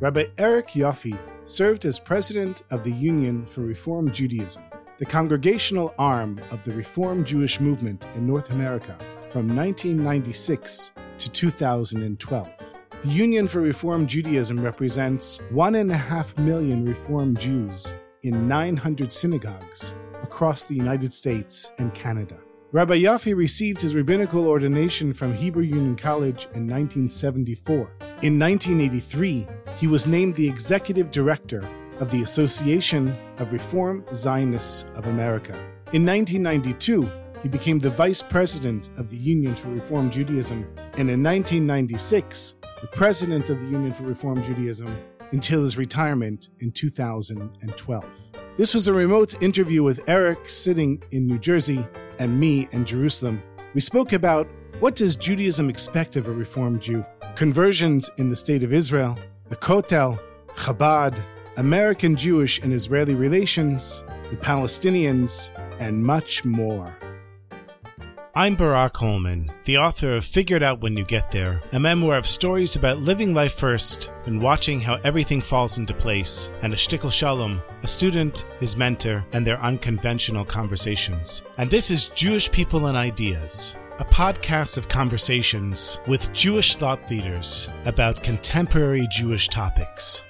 Rabbi Eric Yoffie served as president of the Union for Reform Judaism, the congregational arm of the Reform Jewish movement in North America from 1996 to 2012. The Union for Reform Judaism represents one and a half million Reform Jews in 900 synagogues across the United States and Canada. Rabbi Yoffie received his rabbinical ordination from Hebrew Union College in 1974. In 1983, he was named the executive director of the Association of Reform Zionists of America. In 1992, he became the vice president of the Union for Reform Judaism, and in 1996, the president of the Union for Reform Judaism until his retirement in 2012. This was a remote interview with Eric sitting in New Jersey and me in Jerusalem. We spoke about what does Judaism expect of a Reformed Jew? Conversions in the state of Israel, the Kotel, Chabad, American Jewish and Israeli relations, the Palestinians, and much more. I'm Barak Holman, the author of Figure It Out When You Get There, a memoir of stories about living life first and watching how everything falls into place, and a shtickle shalom, a student, his mentor, and their unconventional conversations. And this is Jewish People and Ideas, a podcast of conversations with Jewish thought leaders about contemporary Jewish topics.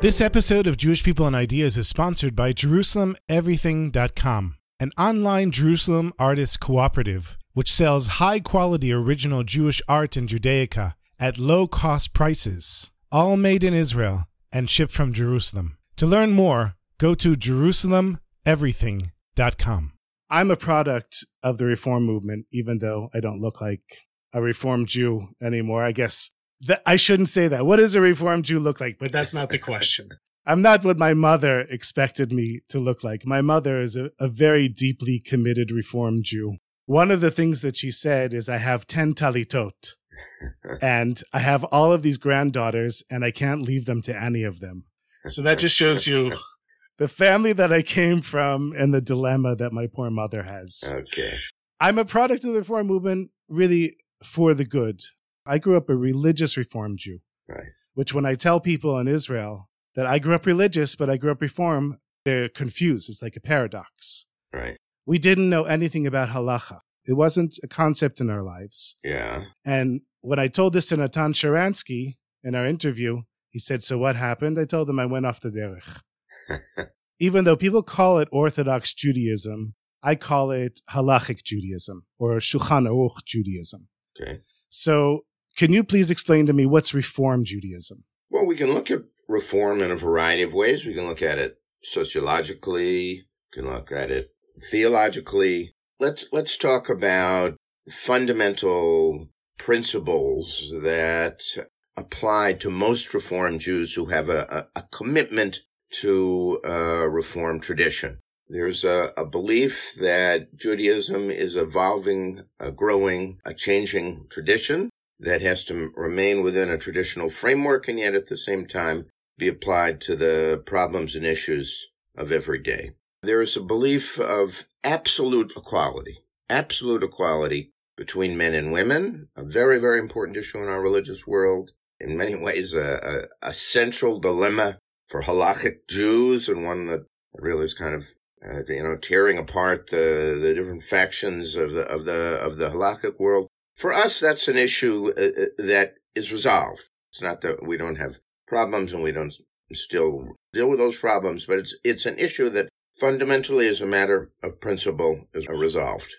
This episode of Jewish People and Ideas is sponsored by JerusalemEverything.com an online Jerusalem artist cooperative which sells high quality original Jewish art and Judaica at low cost prices, all made in Israel and shipped from Jerusalem. To learn more, go to JerusalemEverything.com. I'm a product of the Reform movement, even though I don't look like a Reformed Jew anymore. I guess that I shouldn't say that. What does a Reformed Jew look like? But that's not the question. I'm not what my mother expected me to look like. My mother is a, a very deeply committed Reform Jew. One of the things that she said is, I have 10 talitot and I have all of these granddaughters and I can't leave them to any of them. So that just shows you the family that I came from and the dilemma that my poor mother has. Okay. I'm a product of the Reform movement really for the good. I grew up a religious Reform Jew. Right. Which when I tell people in Israel, that I grew up religious, but I grew up reform, they're confused. It's like a paradox. Right. We didn't know anything about halacha. It wasn't a concept in our lives. Yeah. And when I told this to Natan Sharansky in our interview, he said, So what happened? I told him I went off the derech. Even though people call it Orthodox Judaism, I call it halachic Judaism or Shulchan Aruch Judaism. Okay. So can you please explain to me what's Reform Judaism? Well, we can look at reform in a variety of ways. We can look at it sociologically, we can look at it theologically. Let's let's talk about fundamental principles that apply to most Reform Jews who have a, a, a commitment to a Reform tradition. There's a, a, belief that Judaism is evolving, a growing, a changing tradition that has to remain within a traditional framework and yet at the same time be applied to the problems and issues of every day. There is a belief of absolute equality, absolute equality between men and women, a very, very important issue in our religious world. In many ways, a, a, a central dilemma for halachic Jews and one that really is kind of uh, you know tearing apart the the different factions of the of the of the halachic world. For us, that's an issue uh, uh that is resolved. It's not that we don't have problems and we don't still deal with those problems, but it's, it's an issue that fundamentally as a matter of principle is resolved.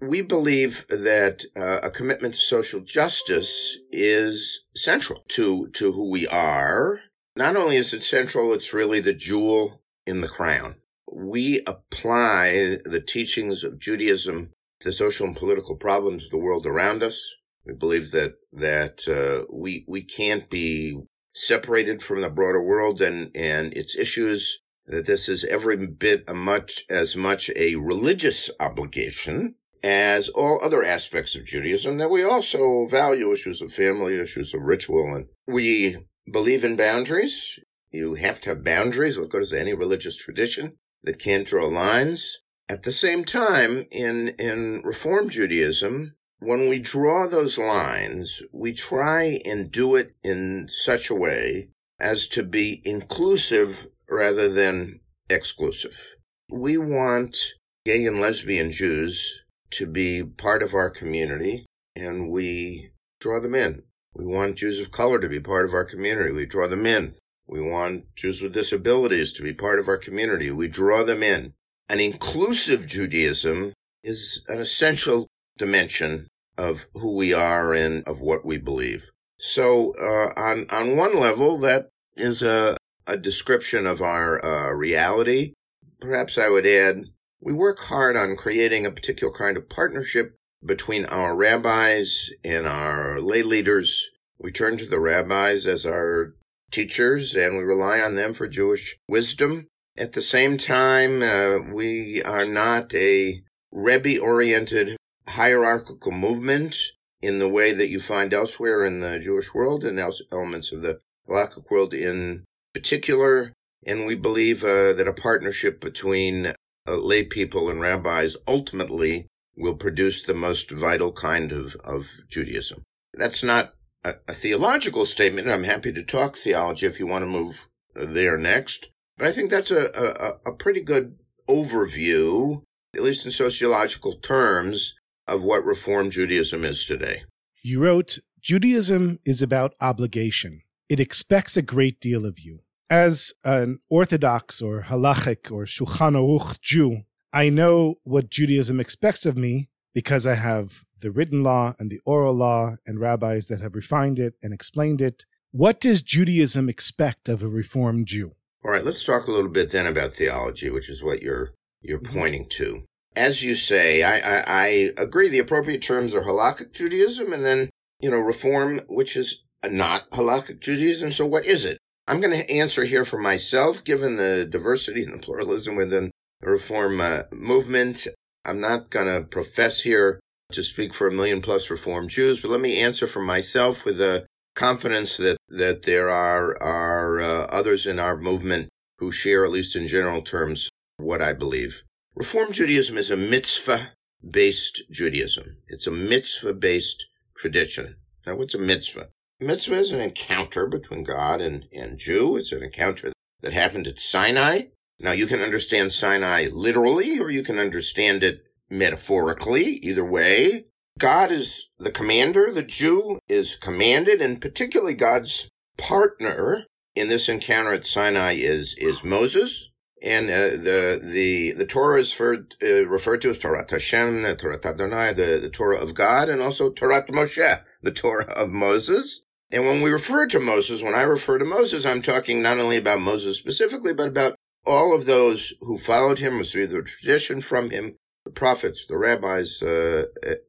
We believe that uh, a commitment to social justice is central to, to who we are. Not only is it central, it's really the jewel in the crown. We apply the teachings of Judaism to the social and political problems of the world around us. We believe that that uh, we we can't be separated from the broader world and, and its issues, that this is every bit a much, as much a religious obligation as all other aspects of Judaism, that we also value issues of family, issues of ritual, and we believe in boundaries. You have to have boundaries. What good is any religious tradition that can't draw lines? At the same time, in, in Reform Judaism, when we draw those lines, we try and do it in such a way as to be inclusive rather than exclusive. We want gay and lesbian Jews to be part of our community and we draw them in. We want Jews of color to be part of our community. We draw them in. We want Jews with disabilities to be part of our community. We draw them in. An inclusive Judaism is an essential dimension of who we are and of what we believe. So, uh, on on one level, that is a a description of our uh, reality. Perhaps I would add, we work hard on creating a particular kind of partnership between our rabbis and our lay leaders. We turn to the rabbis as our teachers, and we rely on them for Jewish wisdom. At the same time, uh, we are not a Rebbe oriented hierarchical movement in the way that you find elsewhere in the Jewish world and elements of the Halakhic world in particular. And we believe uh, that a partnership between uh, lay people and rabbis ultimately will produce the most vital kind of, of Judaism. That's not a, a theological statement. I'm happy to talk theology if you want to move there next. But I think that's a, a, a pretty good overview, at least in sociological terms, of what Reform Judaism is today. You wrote, Judaism is about obligation. It expects a great deal of you. As an Orthodox or Halachic or Shulchan Aruch Jew, I know what Judaism expects of me because I have the written law and the oral law and rabbis that have refined it and explained it. What does Judaism expect of a Reformed Jew? All right, let's talk a little bit then about theology, which is what you're you're mm-hmm. pointing to as you say, I, I, I agree. The appropriate terms are halakhic Judaism and then, you know, reform, which is not halakhic Judaism. So what is it? I'm going to answer here for myself, given the diversity and the pluralism within reform uh, movement. I'm not going to profess here to speak for a million plus reform Jews, but let me answer for myself with the confidence that, that there are, are uh, others in our movement who share, at least in general terms, what I believe. Reform Judaism is a mitzvah based Judaism. It's a mitzvah based tradition. Now, what's a mitzvah? Mitzvah is an encounter between God and, and Jew. It's an encounter that happened at Sinai. Now, you can understand Sinai literally, or you can understand it metaphorically. Either way, God is the commander. The Jew is commanded, and particularly God's partner in this encounter at Sinai is, is Moses and uh, the the the Torah is for, uh, referred to as Torah Hashem, Torah Adonai, the, the Torah of God, and also Torah Moshe, the Torah of Moses. And when we refer to Moses, when I refer to Moses, I'm talking not only about Moses specifically, but about all of those who followed him, received the tradition from him, the prophets, the rabbis, uh,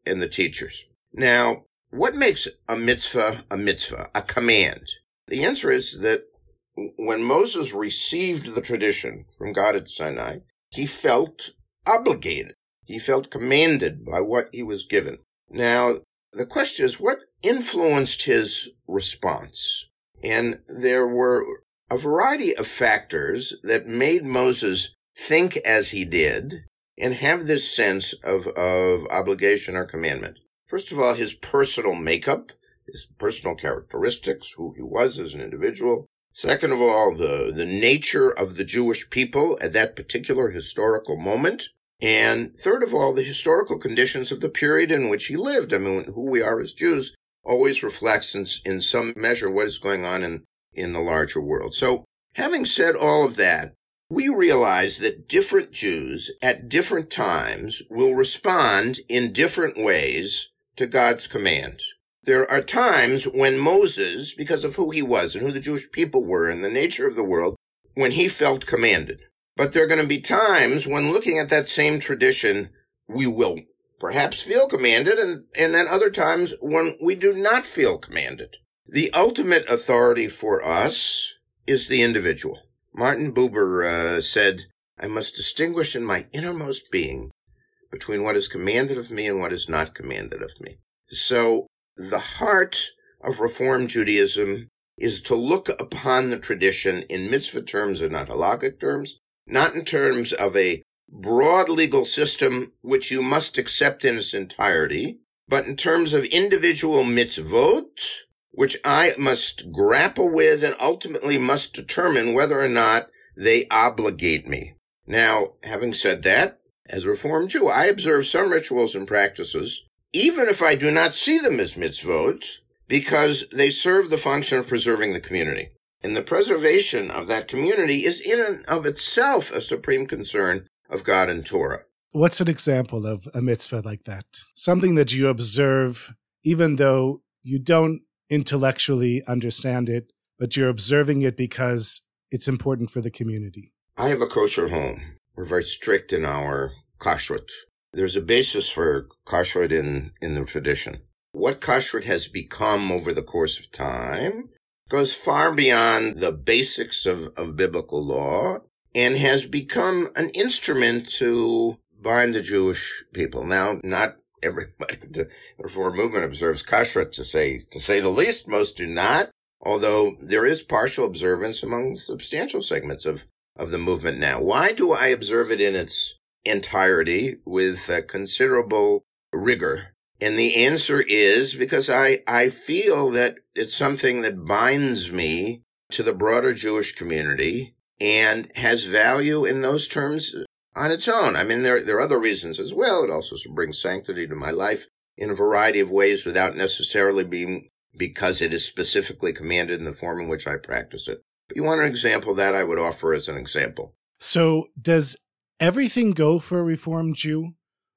and the teachers. Now, what makes a mitzvah a mitzvah, a command? The answer is that when Moses received the tradition from God at Sinai, he felt obligated. He felt commanded by what he was given. Now, the question is, what influenced his response? And there were a variety of factors that made Moses think as he did and have this sense of, of obligation or commandment. First of all, his personal makeup, his personal characteristics, who he was as an individual, Second of all, the, the nature of the Jewish people at that particular historical moment. And third of all, the historical conditions of the period in which he lived. I mean, who we are as Jews always reflects in, in some measure what is going on in, in the larger world. So having said all of that, we realize that different Jews at different times will respond in different ways to God's command. There are times when Moses, because of who he was and who the Jewish people were and the nature of the world, when he felt commanded. But there are going to be times when looking at that same tradition, we will perhaps feel commanded and, and then other times when we do not feel commanded. The ultimate authority for us is the individual. Martin Buber uh, said, I must distinguish in my innermost being between what is commanded of me and what is not commanded of me. So the heart of Reform Judaism is to look upon the tradition in mitzvah terms and not halakhic terms, not in terms of a broad legal system which you must accept in its entirety, but in terms of individual mitzvot, which I must grapple with and ultimately must determine whether or not they obligate me. Now, having said that, as a Reformed Jew, I observe some rituals and practices, even if I do not see them as mitzvot, because they serve the function of preserving the community. And the preservation of that community is in and of itself a supreme concern of God and Torah. What's an example of a mitzvah like that? Something that you observe, even though you don't intellectually understand it, but you're observing it because it's important for the community. I have a kosher home. We're very strict in our kashrut. There's a basis for kashrut in, in the tradition. What kashrut has become over the course of time goes far beyond the basics of, of biblical law and has become an instrument to bind the Jewish people. Now, not everybody, the Reform movement observes kashrut to say, to say the least. Most do not, although there is partial observance among substantial segments of, of the movement now. Why do I observe it in its entirety with considerable rigor? And the answer is because I, I feel that it's something that binds me to the broader Jewish community and has value in those terms on its own. I mean, there, there are other reasons as well. It also brings sanctity to my life in a variety of ways without necessarily being because it is specifically commanded in the form in which I practice it. But you want an example that I would offer as an example. So, does everything go for a Reformed Jew,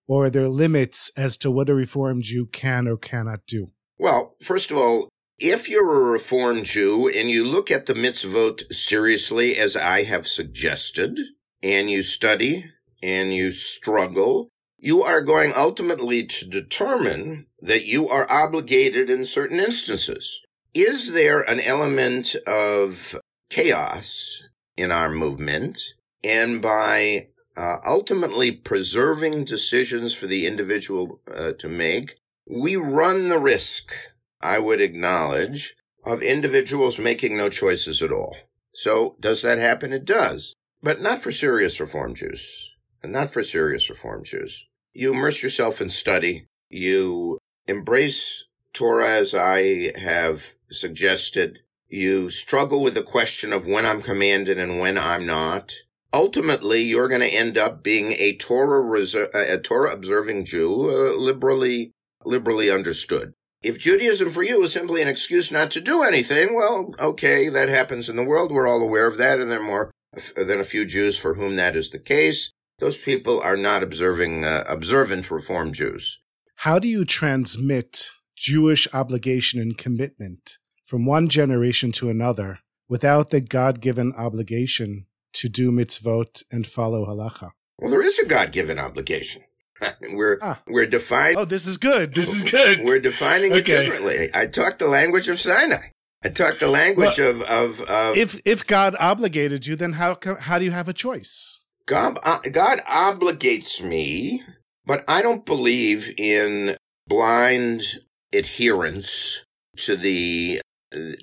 or are there limits as to what a Reformed Jew can or cannot do? Well, first of all, if you're a Reformed Jew and you look at the mitzvot seriously, as I have suggested, and you study and you struggle, you are going ultimately to determine that you are obligated in certain instances. Is there an element of chaos in our movement? And by uh, ultimately preserving decisions for the individual uh, to make, we run the risk, I would acknowledge, of individuals making no choices at all. So does that happen? It does, but not for serious reform Jews, and not for serious reform Jews. You immerse yourself in study. You embrace Torah as I have suggested. You struggle with the question of when I'm commanded and when I'm not. Ultimately, you're going to end up being a Torah, reser- a Torah observing Jew, uh, liberally, liberally understood. If Judaism for you is simply an excuse not to do anything, well, okay, that happens in the world. We're all aware of that, and there are more than a few Jews for whom that is the case. Those people are not observing uh, observant Reform Jews. How do you transmit Jewish obligation and commitment from one generation to another without the God given obligation to do mitzvot and follow halacha? Well, there is a God given obligation. we're ah. we're defining. Oh, this is good. This is good. We're defining okay. it differently. I talk the language of Sinai. I talk the language well, of, of, of if if God obligated you, then how how do you have a choice? God uh, God obligates me, but I don't believe in blind adherence to the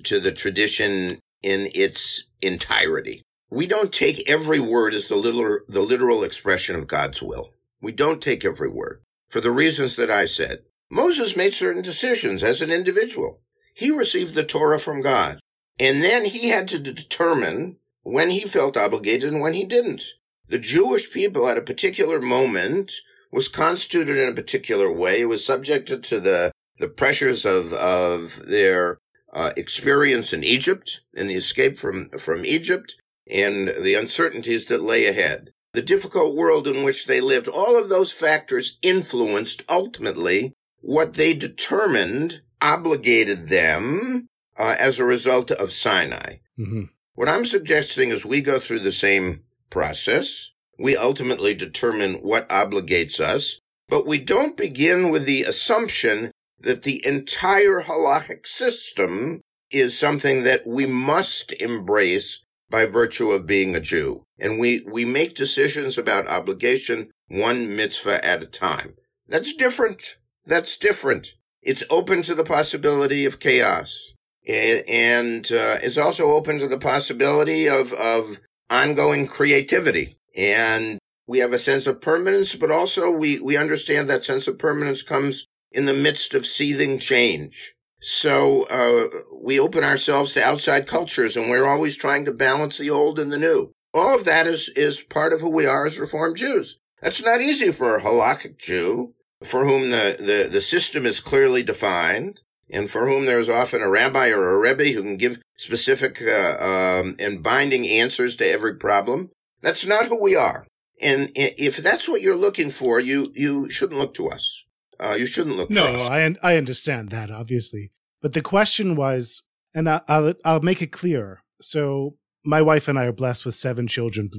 to the tradition in its entirety. We don't take every word as the literal, the literal expression of God's will. We don't take every word for the reasons that I said. Moses made certain decisions as an individual. He received the Torah from God, and then he had to determine when he felt obligated and when he didn't. The Jewish people at a particular moment was constituted in a particular way. It was subjected to the, the pressures of, of their uh, experience in Egypt and the escape from, from Egypt and the uncertainties that lay ahead. The difficult world in which they lived, all of those factors influenced ultimately what they determined obligated them uh, as a result of Sinai. Mm-hmm. What I'm suggesting is we go through the same process. We ultimately determine what obligates us, but we don't begin with the assumption that the entire halachic system is something that we must embrace by virtue of being a Jew. And we, we make decisions about obligation one mitzvah at a time. That's different. That's different. It's open to the possibility of chaos. And, uh, it's also open to the possibility of, of ongoing creativity. And we have a sense of permanence, but also we, we understand that sense of permanence comes in the midst of seething change. So uh, we open ourselves to outside cultures, and we're always trying to balance the old and the new. All of that is is part of who we are as Reformed Jews. That's not easy for a halakhic Jew, for whom the, the, the system is clearly defined, and for whom there is often a rabbi or a rebbe who can give specific uh, um, and binding answers to every problem. That's not who we are. And if that's what you're looking for, you you shouldn't look to us. Uh, you shouldn't look. No, I I understand that obviously, but the question was, and I, will I'll make it clear. So my wife and I are blessed with seven children.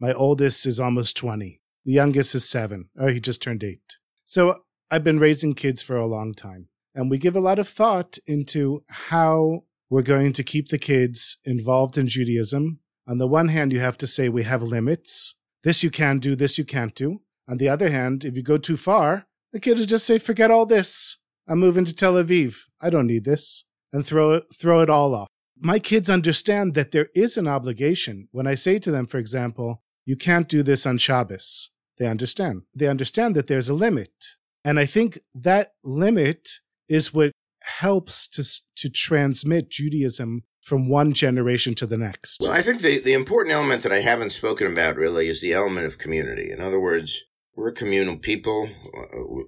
My oldest is almost twenty. The youngest is seven. Oh, he just turned eight. So I've been raising kids for a long time, and we give a lot of thought into how we're going to keep the kids involved in Judaism. On the one hand, you have to say we have limits. This you can do, this you can't do. On the other hand, if you go too far, the kid will just say, forget all this. I'm moving to Tel Aviv. I don't need this. And throw it, throw it all off. My kids understand that there is an obligation. When I say to them, for example, you can't do this on Shabbos, they understand. They understand that there's a limit. And I think that limit is what helps to, to transmit Judaism from one generation to the next. Well, I think the, the important element that I haven't spoken about really is the element of community. In other words, we're a communal people.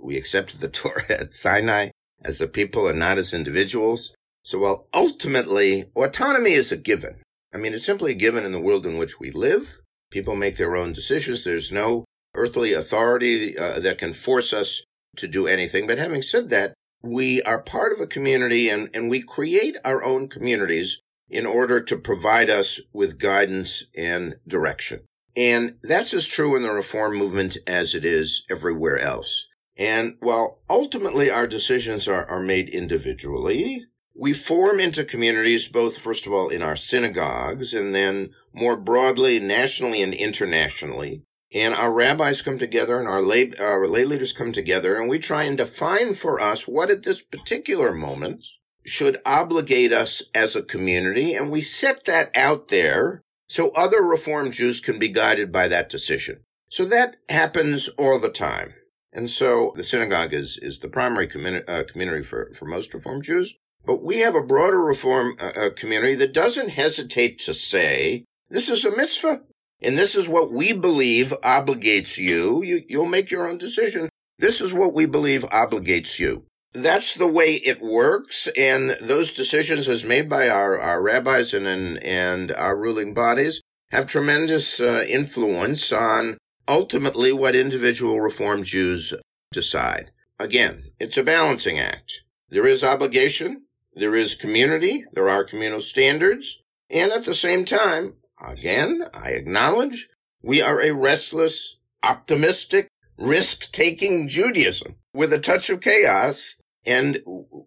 We accepted the Torah at Sinai as a people and not as individuals. So while ultimately autonomy is a given, I mean, it's simply a given in the world in which we live. People make their own decisions. There's no earthly authority uh, that can force us to do anything. But having said that, we are part of a community and, and we create our own communities in order to provide us with guidance and direction. And that's as true in the reform movement as it is everywhere else. And while ultimately our decisions are, are made individually, we form into communities both, first of all, in our synagogues and then more broadly, nationally and internationally. And our rabbis come together and our lay, our lay leaders come together and we try and define for us what at this particular moment should obligate us as a community. And we set that out there so other Reform Jews can be guided by that decision. So that happens all the time. And so the synagogue is, is the primary communi- uh, community for, for most Reform Jews. But we have a broader Reform uh, uh, community that doesn't hesitate to say, this is a mitzvah. And this is what we believe obligates you. you. You'll make your own decision. This is what we believe obligates you that's the way it works. And those decisions as made by our, our rabbis and, and, and our ruling bodies have tremendous uh, influence on ultimately what individual Reform Jews decide. Again, it's a balancing act. There is obligation. There is community. There are communal standards. And at the same time, again, I acknowledge we are a restless, optimistic, risk taking Judaism with a touch of chaos and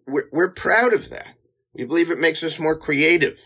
we're, we're proud of that. We believe it makes us more creative.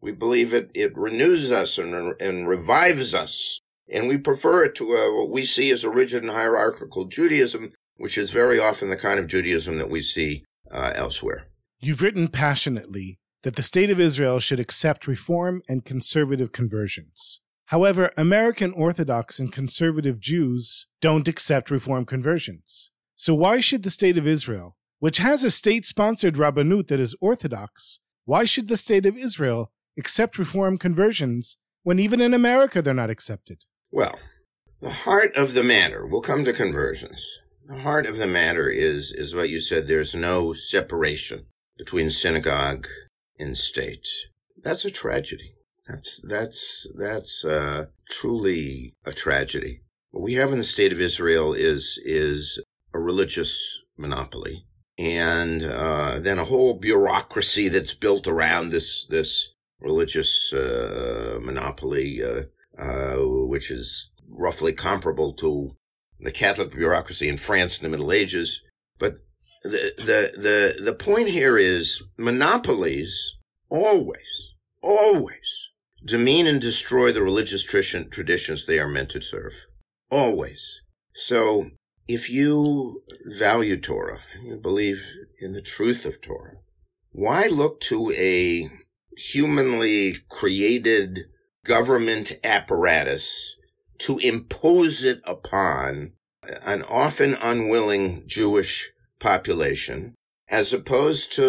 We believe it, it renews us and, and revives us. And we prefer it to uh, what we see as a rigid and hierarchical Judaism, which is very often the kind of Judaism that we see uh, elsewhere. You've written passionately that the state of Israel should accept reform and conservative conversions. However, American Orthodox and conservative Jews don't accept reform conversions. So why should the state of Israel, which has a state sponsored rabbanut that is orthodox, why should the state of Israel accept reform conversions when even in America they're not accepted? Well, the heart of the matter, we'll come to conversions. The heart of the matter is, is what you said, there's no separation between synagogue and state. That's a tragedy. That's, that's, that's, uh, truly a tragedy. What we have in the state of Israel is, is a religious monopoly and uh, then a whole bureaucracy that's built around this this religious uh, monopoly, uh, uh, which is roughly comparable to the Catholic bureaucracy in France in the Middle Ages. But the the the the point here is monopolies always always demean and destroy the religious traditions they are meant to serve. Always. So if you value Torah, you believe in the truth of Torah, why look to a humanly created government apparatus to impose it upon an often unwilling Jewish population as opposed to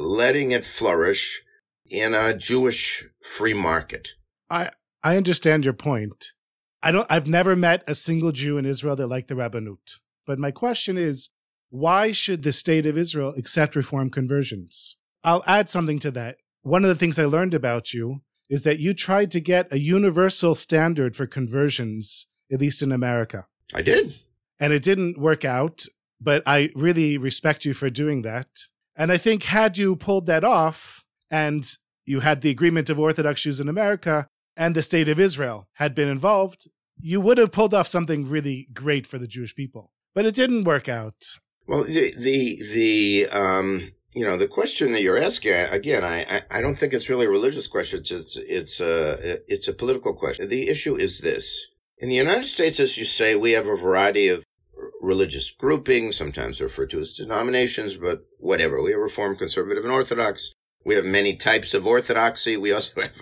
letting it flourish in a Jewish free market. I I understand your point. I don't I've never met a single Jew in Israel that liked the Rabbanut. But my question is, why should the state of Israel accept reform conversions? I'll add something to that. One of the things I learned about you is that you tried to get a universal standard for conversions, at least in America. I did. And it didn't work out, but I really respect you for doing that. And I think had you pulled that off and you had the agreement of Orthodox Jews in America and the state of Israel had been involved, you would have pulled off something really great for the Jewish people. But it didn't work out. Well, the the the um, you know the question that you're asking again, I I don't think it's really a religious question. It's it's it's a it's a political question. The issue is this: in the United States, as you say, we have a variety of religious groupings, sometimes referred to as denominations, but whatever. We have Reformed, Conservative, and Orthodox. We have many types of orthodoxy. We also have,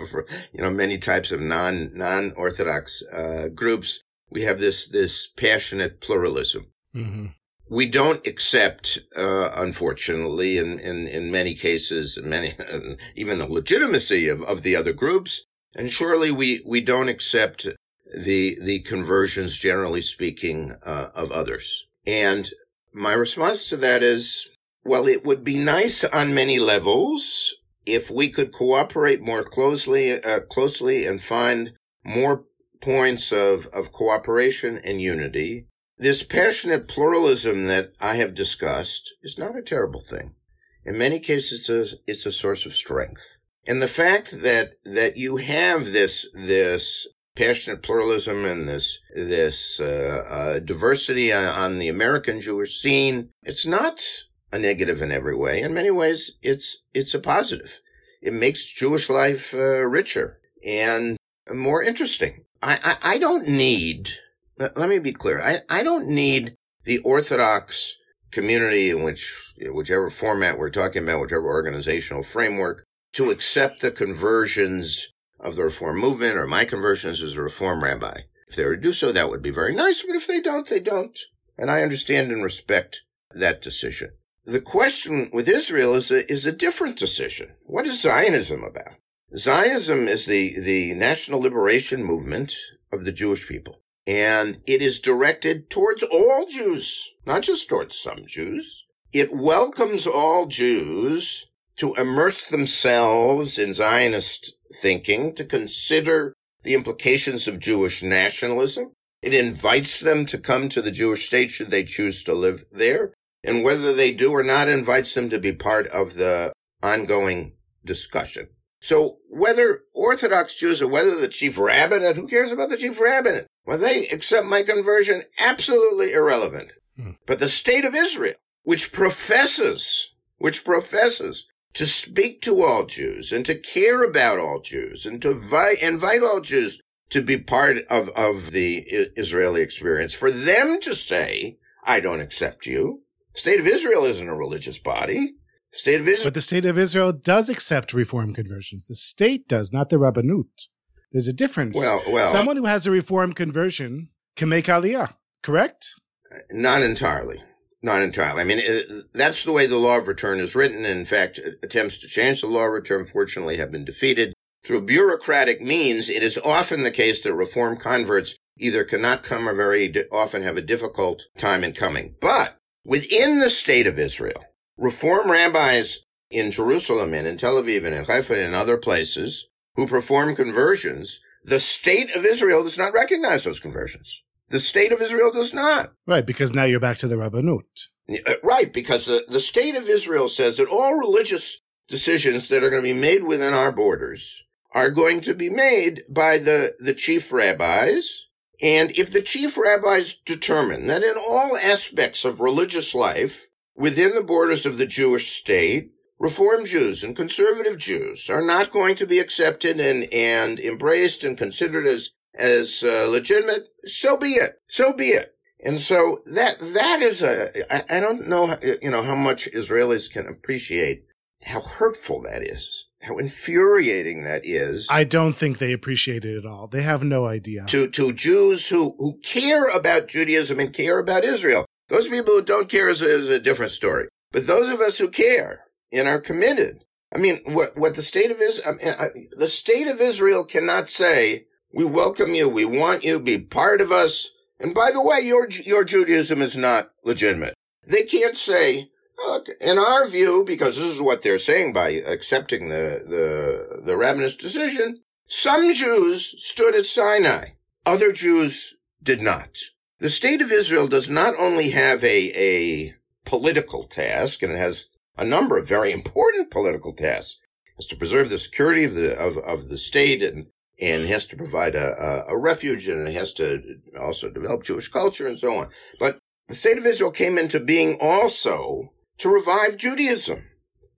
you know, many types of non non orthodox uh, groups. We have this this passionate pluralism. Mm-hmm. We don't accept, uh, unfortunately, in, in, in many cases, many, even the legitimacy of, of the other groups. And surely we, we don't accept the, the conversions, generally speaking, uh, of others. And my response to that is, well, it would be nice on many levels if we could cooperate more closely, uh, closely and find more points of, of cooperation and unity this passionate pluralism that I have discussed is not a terrible thing. In many cases, it's a, it's a source of strength. And the fact that, that you have this, this passionate pluralism and this, this, uh, uh, diversity on, on the American Jewish scene, it's not a negative in every way. In many ways, it's, it's a positive. It makes Jewish life, uh, richer and more interesting. I, I, I don't need let me be clear. I, I don't need the Orthodox community in which, whichever format we're talking about, whichever organizational framework, to accept the conversions of the Reform movement or my conversions as a Reform rabbi. If they were to do so, that would be very nice, but if they don't, they don't. And I understand and respect that decision. The question with Israel is a, is a different decision. What is Zionism about? Zionism is the, the national liberation movement of the Jewish people. And it is directed towards all Jews, not just towards some Jews. It welcomes all Jews to immerse themselves in Zionist thinking, to consider the implications of Jewish nationalism. It invites them to come to the Jewish state should they choose to live there. And whether they do or not invites them to be part of the ongoing discussion. So whether Orthodox Jews or whether the chief rabbinate, who cares about the chief rabbinate? Well, they accept my conversion, absolutely irrelevant. Hmm. But the state of Israel, which professes, which professes to speak to all Jews and to care about all Jews and to invite, invite all Jews to be part of, of the Israeli experience, for them to say, I don't accept you. The state of Israel isn't a religious body. State of Israel. But the state of Israel does accept reform conversions. The state does, not the Rabbanut. There's a difference. Well, well. Someone who has a reform conversion can make aliyah, correct? Uh, not entirely. Not entirely. I mean, it, that's the way the law of return is written. And In fact, attempts to change the law of return, fortunately, have been defeated. Through bureaucratic means, it is often the case that reform converts either cannot come or very often have a difficult time in coming. But within the state of Israel, Reform rabbis in Jerusalem and in Tel Aviv and in Haifa and in other places who perform conversions, the state of Israel does not recognize those conversions. The state of Israel does not. Right, because now you're back to the Rabbanut. Uh, right, because the, the state of Israel says that all religious decisions that are going to be made within our borders are going to be made by the, the chief rabbis. And if the chief rabbis determine that in all aspects of religious life, within the borders of the Jewish state, Reform Jews and conservative Jews are not going to be accepted and, and embraced and considered as, as uh, legitimate. So be it. So be it. And so that, that is a, I, I don't know, you know, how much Israelis can appreciate how hurtful that is how infuriating that is. I don't think they appreciate it at all. They have no idea. To to Jews who who care about Judaism and care about Israel. Those people who don't care is a, is a different story. But those of us who care and are committed, I mean, what, what the state of Israel, I mean, I, the state of Israel cannot say, we welcome you, we want you, be part of us. And by the way, your, your Judaism is not legitimate. They can't say, oh, Look, in our view, because this is what they're saying by accepting the, the, the Rabbanut's decision, some Jews stood at Sinai. Other Jews did not. The state of Israel does not only have a, a political task, and it has a number of very important political tasks. is to preserve the security of the, of, of the state and, and has to provide a, a, a refuge and it has to also develop Jewish culture and so on. But the state of Israel came into being also to revive Judaism,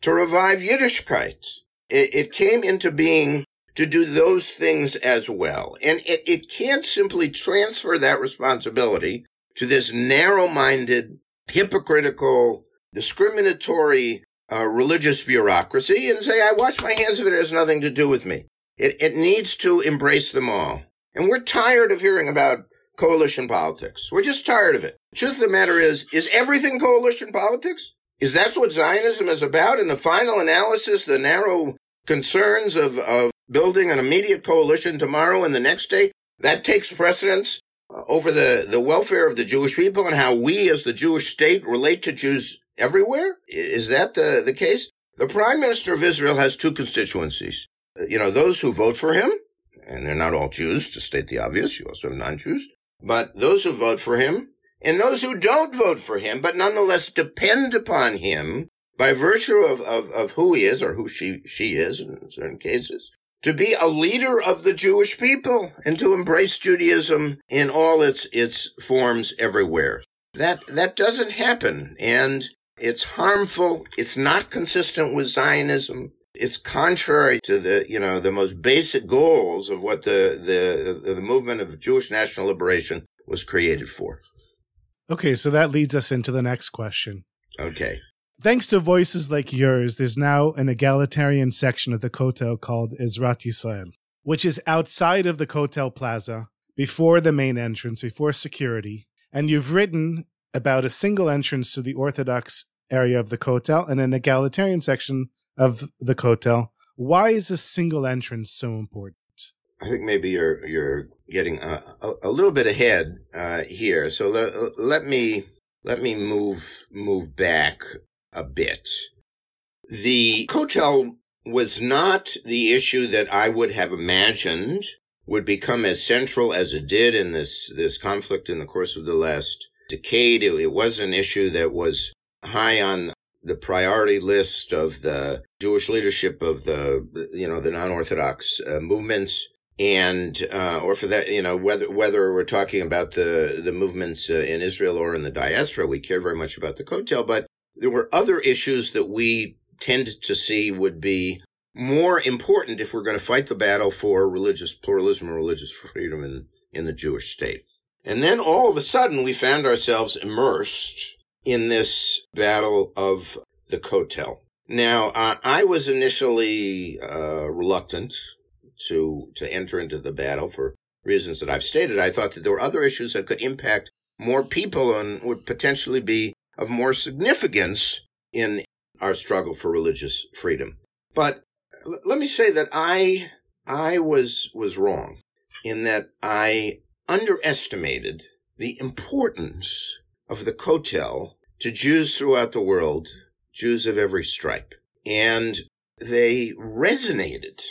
to revive Yiddishkeit. It, it came into being to do those things as well. And it, it can't simply transfer that responsibility to this narrow-minded, hypocritical, discriminatory uh, religious bureaucracy and say, I wash my hands of it. It has nothing to do with me. It, it needs to embrace them all. And we're tired of hearing about coalition politics. We're just tired of it. Truth of the matter is, is everything coalition politics? Is that what Zionism is about? In the final analysis, the narrow concerns of, of building an immediate coalition tomorrow and the next day, that takes precedence uh, over the, the welfare of the Jewish people and how we as the Jewish state relate to Jews everywhere? Is that the, the case? The prime minister of Israel has two constituencies. You know, those who vote for him, and they're not all Jews, to state the obvious. You also have non-Jews. But those who vote for him and those who don't vote for him, but nonetheless depend upon him by virtue of, of, of who he is or who she, she is in certain cases, to be a leader of the Jewish people and to embrace Judaism in all its, its forms everywhere. That, that doesn't happen. And it's harmful. It's not consistent with Zionism. It's contrary to the, you know, the most basic goals of what the, the, the movement of Jewish national liberation was created for. Okay, so that leads us into the next question. Okay. Thanks to voices like yours, there's now an egalitarian section of the Kotel called Ezrat Yisrael, which is outside of the Kotel Plaza, before the main entrance, before security. And you've written about a single entrance to the Orthodox area of the Kotel and an egalitarian section of the Kotel. Why is a single entrance so important? I think maybe you're you're getting a, a, a little bit ahead uh, here. So le- let me let me move move back a bit. The Kotel was not the issue that I would have imagined would become as central as it did in this this conflict in the course of the last decade. It, it was an issue that was high on the priority list of the Jewish leadership of the you know the non-orthodox uh, movements and uh, or for that, you know, whether whether we're talking about the the movements uh, in Israel or in the diaspora, we care very much about the Kotel. But there were other issues that we tended to see would be more important if we're going to fight the battle for religious pluralism and religious freedom in in the Jewish state. And then all of a sudden, we found ourselves immersed in this battle of the Kotel. Now, uh, I was initially uh, reluctant to to enter into the battle for reasons that I've stated. I thought that there were other issues that could impact more people and would potentially be of more significance in our struggle for religious freedom. But l- let me say that I I was was wrong in that I underestimated the importance of the Kotel to Jews throughout the world, Jews of every stripe. And they resonated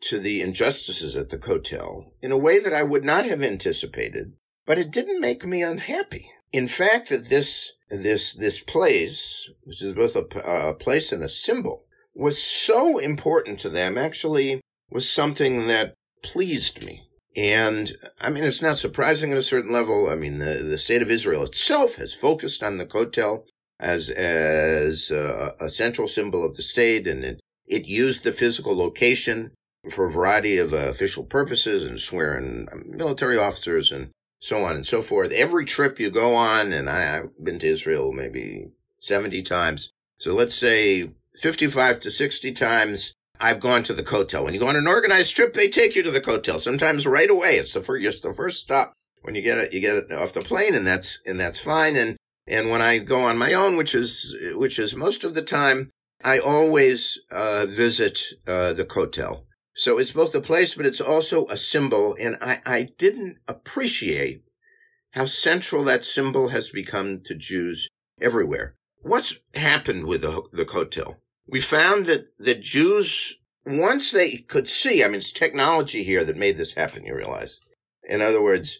to the injustices at the Kotel in a way that I would not have anticipated, but it didn't make me unhappy. In fact, that this this this place, which is both a, a place and a symbol, was so important to them. Actually, was something that pleased me. And I mean, it's not surprising at a certain level. I mean, the, the state of Israel itself has focused on the Kotel as as a, a central symbol of the state, and it, it used the physical location for a variety of uh, official purposes and swearing um, military officers and so on and so forth. Every trip you go on, and I, have been to Israel maybe 70 times. So let's say 55 to 60 times I've gone to the Kotel. When you go on an organized trip, they take you to the Kotel. Sometimes right away. It's the first, just the first stop when you get it, you get it off the plane and that's, and that's fine. And And when I go on my own, which is which is most of the time, I always uh, visit uh, the Kotel. So it's both a place, but it's also a symbol. And I, I didn't appreciate how central that symbol has become to Jews everywhere. What's happened with the, the? We found that the Jews, once they could see, I mean, it's technology here that made this happen, you realize. In other words,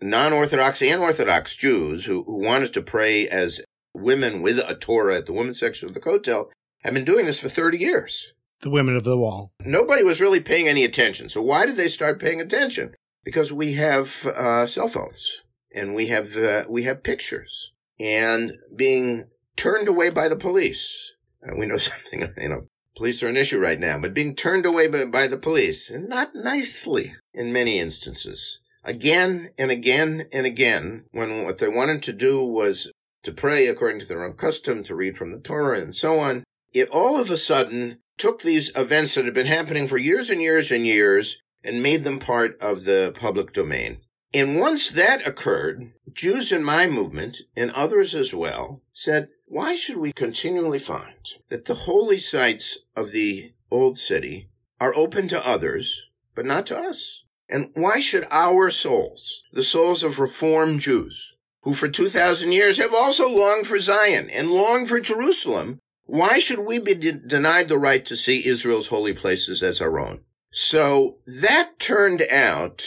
non-Orthodox and Orthodox Jews who, who wanted to pray as women with a Torah at the women's section of the Kotel have been doing this for 30 years. The women of the wall. Nobody was really paying any attention. So why did they start paying attention? Because we have uh, cell phones and we have uh, we have pictures and being turned away by the police. We know something, you know, police are an issue right now, but being turned away by, by the police, and not nicely in many instances. Again and again and again, when what they wanted to do was to pray according to their own custom, to read from the Torah and so on, it all of a sudden took these events that had been happening for years and years and years and made them part of the public domain. And once that occurred, Jews in my movement and others as well said, why should we continually find that the holy sites of the old city are open to others, but not to us? And why should our souls, the souls of Reformed Jews, who for 2,000 years have also longed for Zion and longed for Jerusalem, why should we be de- denied the right to see Israel's holy places as our own? So that turned out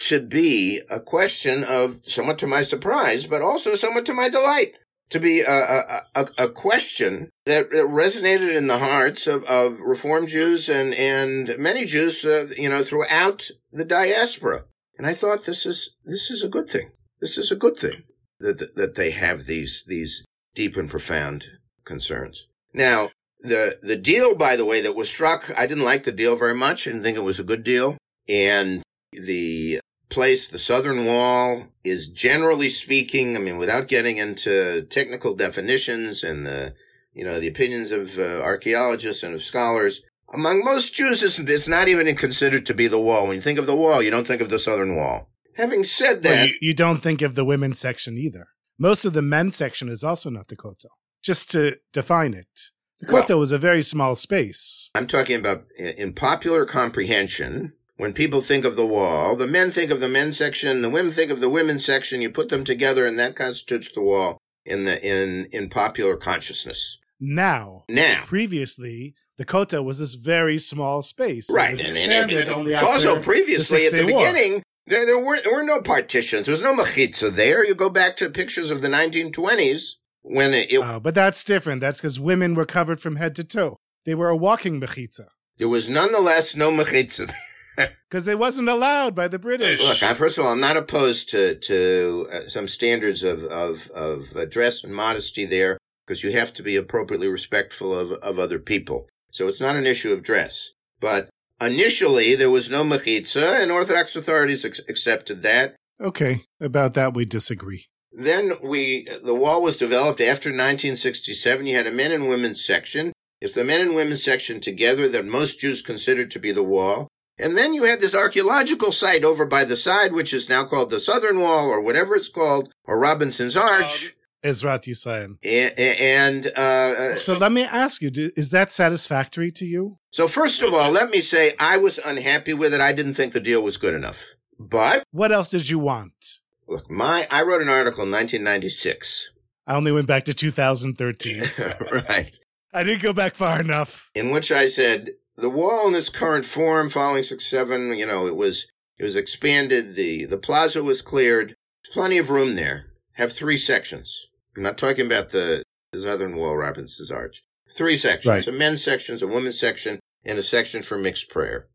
to be a question of, somewhat to my surprise, but also somewhat to my delight, to be a, a, a, question that resonated in the hearts of, of Reform Jews and, and many Jews, uh, you know, throughout the diaspora. And I thought this is, this is a good thing. This is a good thing that, that they have these, these deep and profound concerns. Now, the, the deal, by the way, that was struck, I didn't like the deal very much. I didn't think it was a good deal. And the place, the southern wall, is generally speaking, I mean, without getting into technical definitions and the, you know, the opinions of uh, archaeologists and of scholars, among most Jews, it's not even considered to be the wall. When you think of the wall, you don't think of the southern wall. Having said that, well, you, you, don't think of the women's section either. Most of the men's section is also not the kotel. Just to define it, the kotel well, was a very small space. I'm talking about in popular comprehension when people think of the wall, the men think of the men's section, the women think of the women's section. You put them together, and that constitutes the wall in the in in popular consciousness. Now, now, previously, the Kotel was this very small space. Right, and, and, and also previously at the beginning. There, there, were, there were no partitions. There was no mechitza there. You go back to pictures of the 1920s when it. it oh, but that's different. That's because women were covered from head to toe. They were a walking mechitza. There was nonetheless no mechitza because it wasn't allowed by the British. Look, I, first of all, I'm not opposed to to uh, some standards of of of uh, dress and modesty there, because you have to be appropriately respectful of of other people. So it's not an issue of dress, but initially there was no mechitza, and Orthodox authorities ac- accepted that. Okay, about that we disagree. Then we the wall was developed after 1967. You had a men and women's section. It's the men and women's section together that most Jews considered to be the wall. And then you had this archaeological site over by the side, which is now called the Southern Wall or whatever it's called, or Robinson's Arch. Ezrat Yisrael. And, and uh, so let me ask you: Is that satisfactory to you? So first of all, let me say I was unhappy with it. I didn't think the deal was good enough. But what else did you want? Look, my I wrote an article in 1996. I only went back to 2013. right. I didn't go back far enough. In which I said the wall in its current form following 6-7, you know, it was, it was expanded. The, the plaza was cleared. Plenty of room there. Have three sections. I'm not talking about the, the southern wall, Robinson's Arch. Three sections. Right. A men's section, a women's section, and a section for mixed prayer.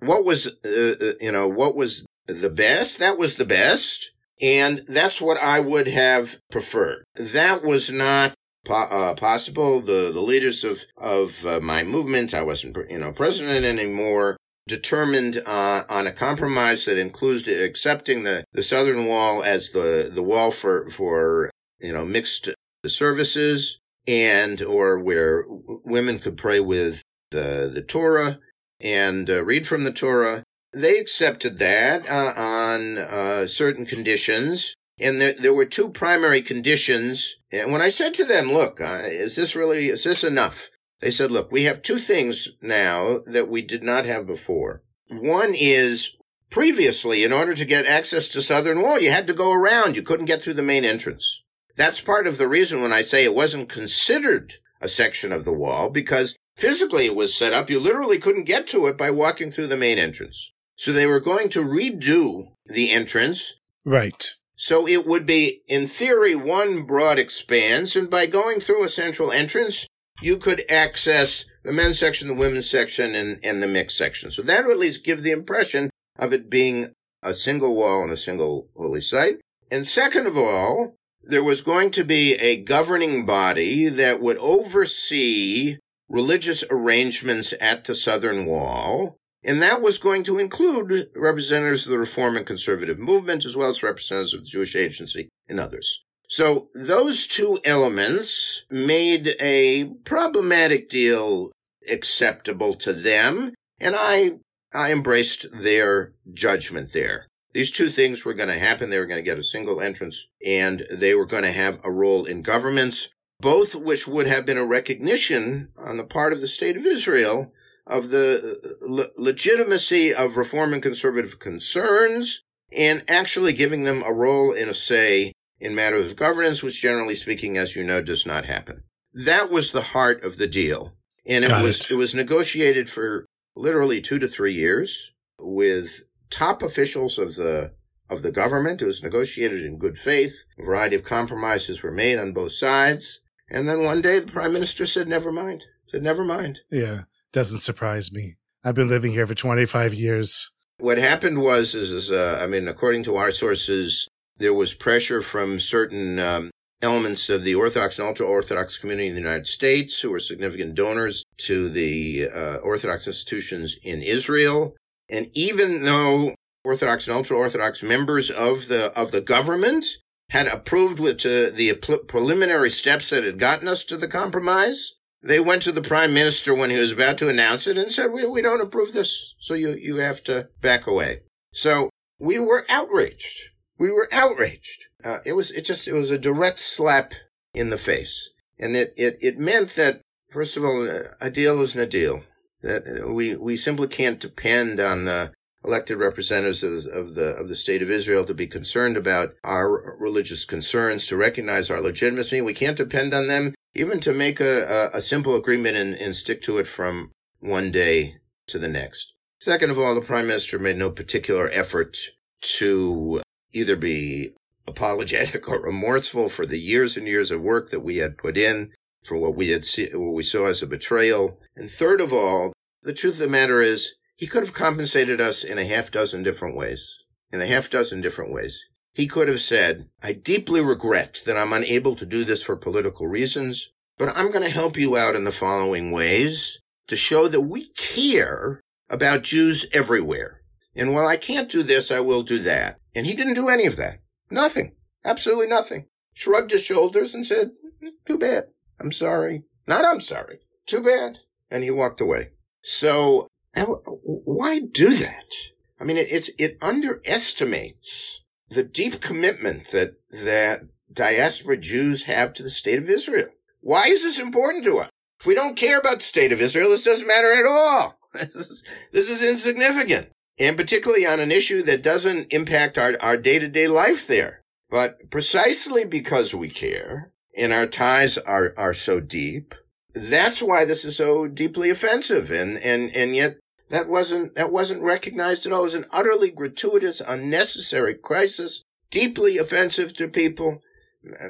What was, uh, uh, you know, what was the best? That was the best. And that's what I would have preferred. That was not po- uh, possible. The the leaders of of uh, my movement, I wasn't you know president anymore, determined uh, on a compromise that includes accepting the the southern wall as the the wall for for you know mixed services and or where women could pray with the the Torah and uh, read from the Torah. They accepted that uh, on uh, certain conditions And there, there were two primary conditions. And when I said to them, look, uh, is this really, is this enough? They said, look, we have two things now that we did not have before. One is previously, in order to get access to Southern Wall, you had to go around. You couldn't get through the main entrance. That's part of the reason when I say it wasn't considered a section of the wall because physically it was set up. You literally couldn't get to it by walking through the main entrance. So they were going to redo the entrance. Right. So it would be, in theory, one broad expanse, and by going through a central entrance, you could access the men's section, the women's section, and, and the mixed section. So that would at least give the impression of it being a single wall and a single holy site. And second of all, there was going to be a governing body that would oversee religious arrangements at the southern wall and that was going to include representatives of the Reform and Conservative movement, as well as representatives of the Jewish Agency and others. So those two elements made a problematic deal acceptable to them, and I, I embraced their judgment there. These two things were going to happen. They were going to get a single entrance, and they were going to have a role in governments, both which would have been a recognition on the part of the state of Israel of the uh, le- legitimacy of reform and conservative concerns and actually giving them a role in a say in matters of governance, which generally speaking, as you know, does not happen. That was the heart of the deal. And it Got was, it. it was negotiated for literally two to three years with top officials of the of the government. It was negotiated in good faith. A variety of compromises were made on both sides. And then one day the prime minister said, never mind. Said, never mind. Yeah. Doesn't surprise me. I've been living here for 25 years. What happened was, is, is uh, I mean, according to our sources, there was pressure from certain um, elements of the Orthodox and ultra Orthodox community in the United States who were significant donors to the uh, Orthodox institutions in Israel. And even though Orthodox and ultra Orthodox members of the of the government had approved with uh, the pre- preliminary steps that had gotten us to the compromise, they went to the prime minister when he was about to announce it and said, "We we don't approve this, so you you have to back away." So we were outraged. We were outraged. Uh, it was it just it was a direct slap in the face, and it it it meant that first of all, a deal isn't a deal. That we we simply can't depend on the elected representatives of the of the state of Israel to be concerned about our religious concerns, to recognize our legitimacy. We can't depend on them even to make a, a, a simple agreement and, and stick to it from one day to the next. Second of all, the prime minister made no particular effort to either be apologetic or remorseful for the years and years of work that we had put in for what we had see, what we saw as a betrayal. And third of all, the truth of the matter is he could have compensated us in a half dozen different ways. In a half dozen different ways. He could have said, I deeply regret that I'm unable to do this for political reasons, but I'm going to help you out in the following ways to show that we care about Jews everywhere. And while I can't do this, I will do that. And he didn't do any of that. Nothing. Absolutely nothing. Shrugged his shoulders and said, mm, too bad. I'm sorry. Not I'm sorry. Too bad. And he walked away. So uh, why do that? I mean, it's, it underestimates the deep commitment that, that diaspora Jews have to the state of Israel. Why is this important to us? If we don't care about the state of Israel, this doesn't matter at all. This is, this is insignificant. And particularly on an issue that doesn't impact our, our day-to-day life there. But precisely because we care and our ties are, are so deep, that's why this is so deeply offensive. And, and, and yet that wasn't, that wasn't recognized at all. It was an utterly gratuitous, unnecessary crisis, deeply offensive to people,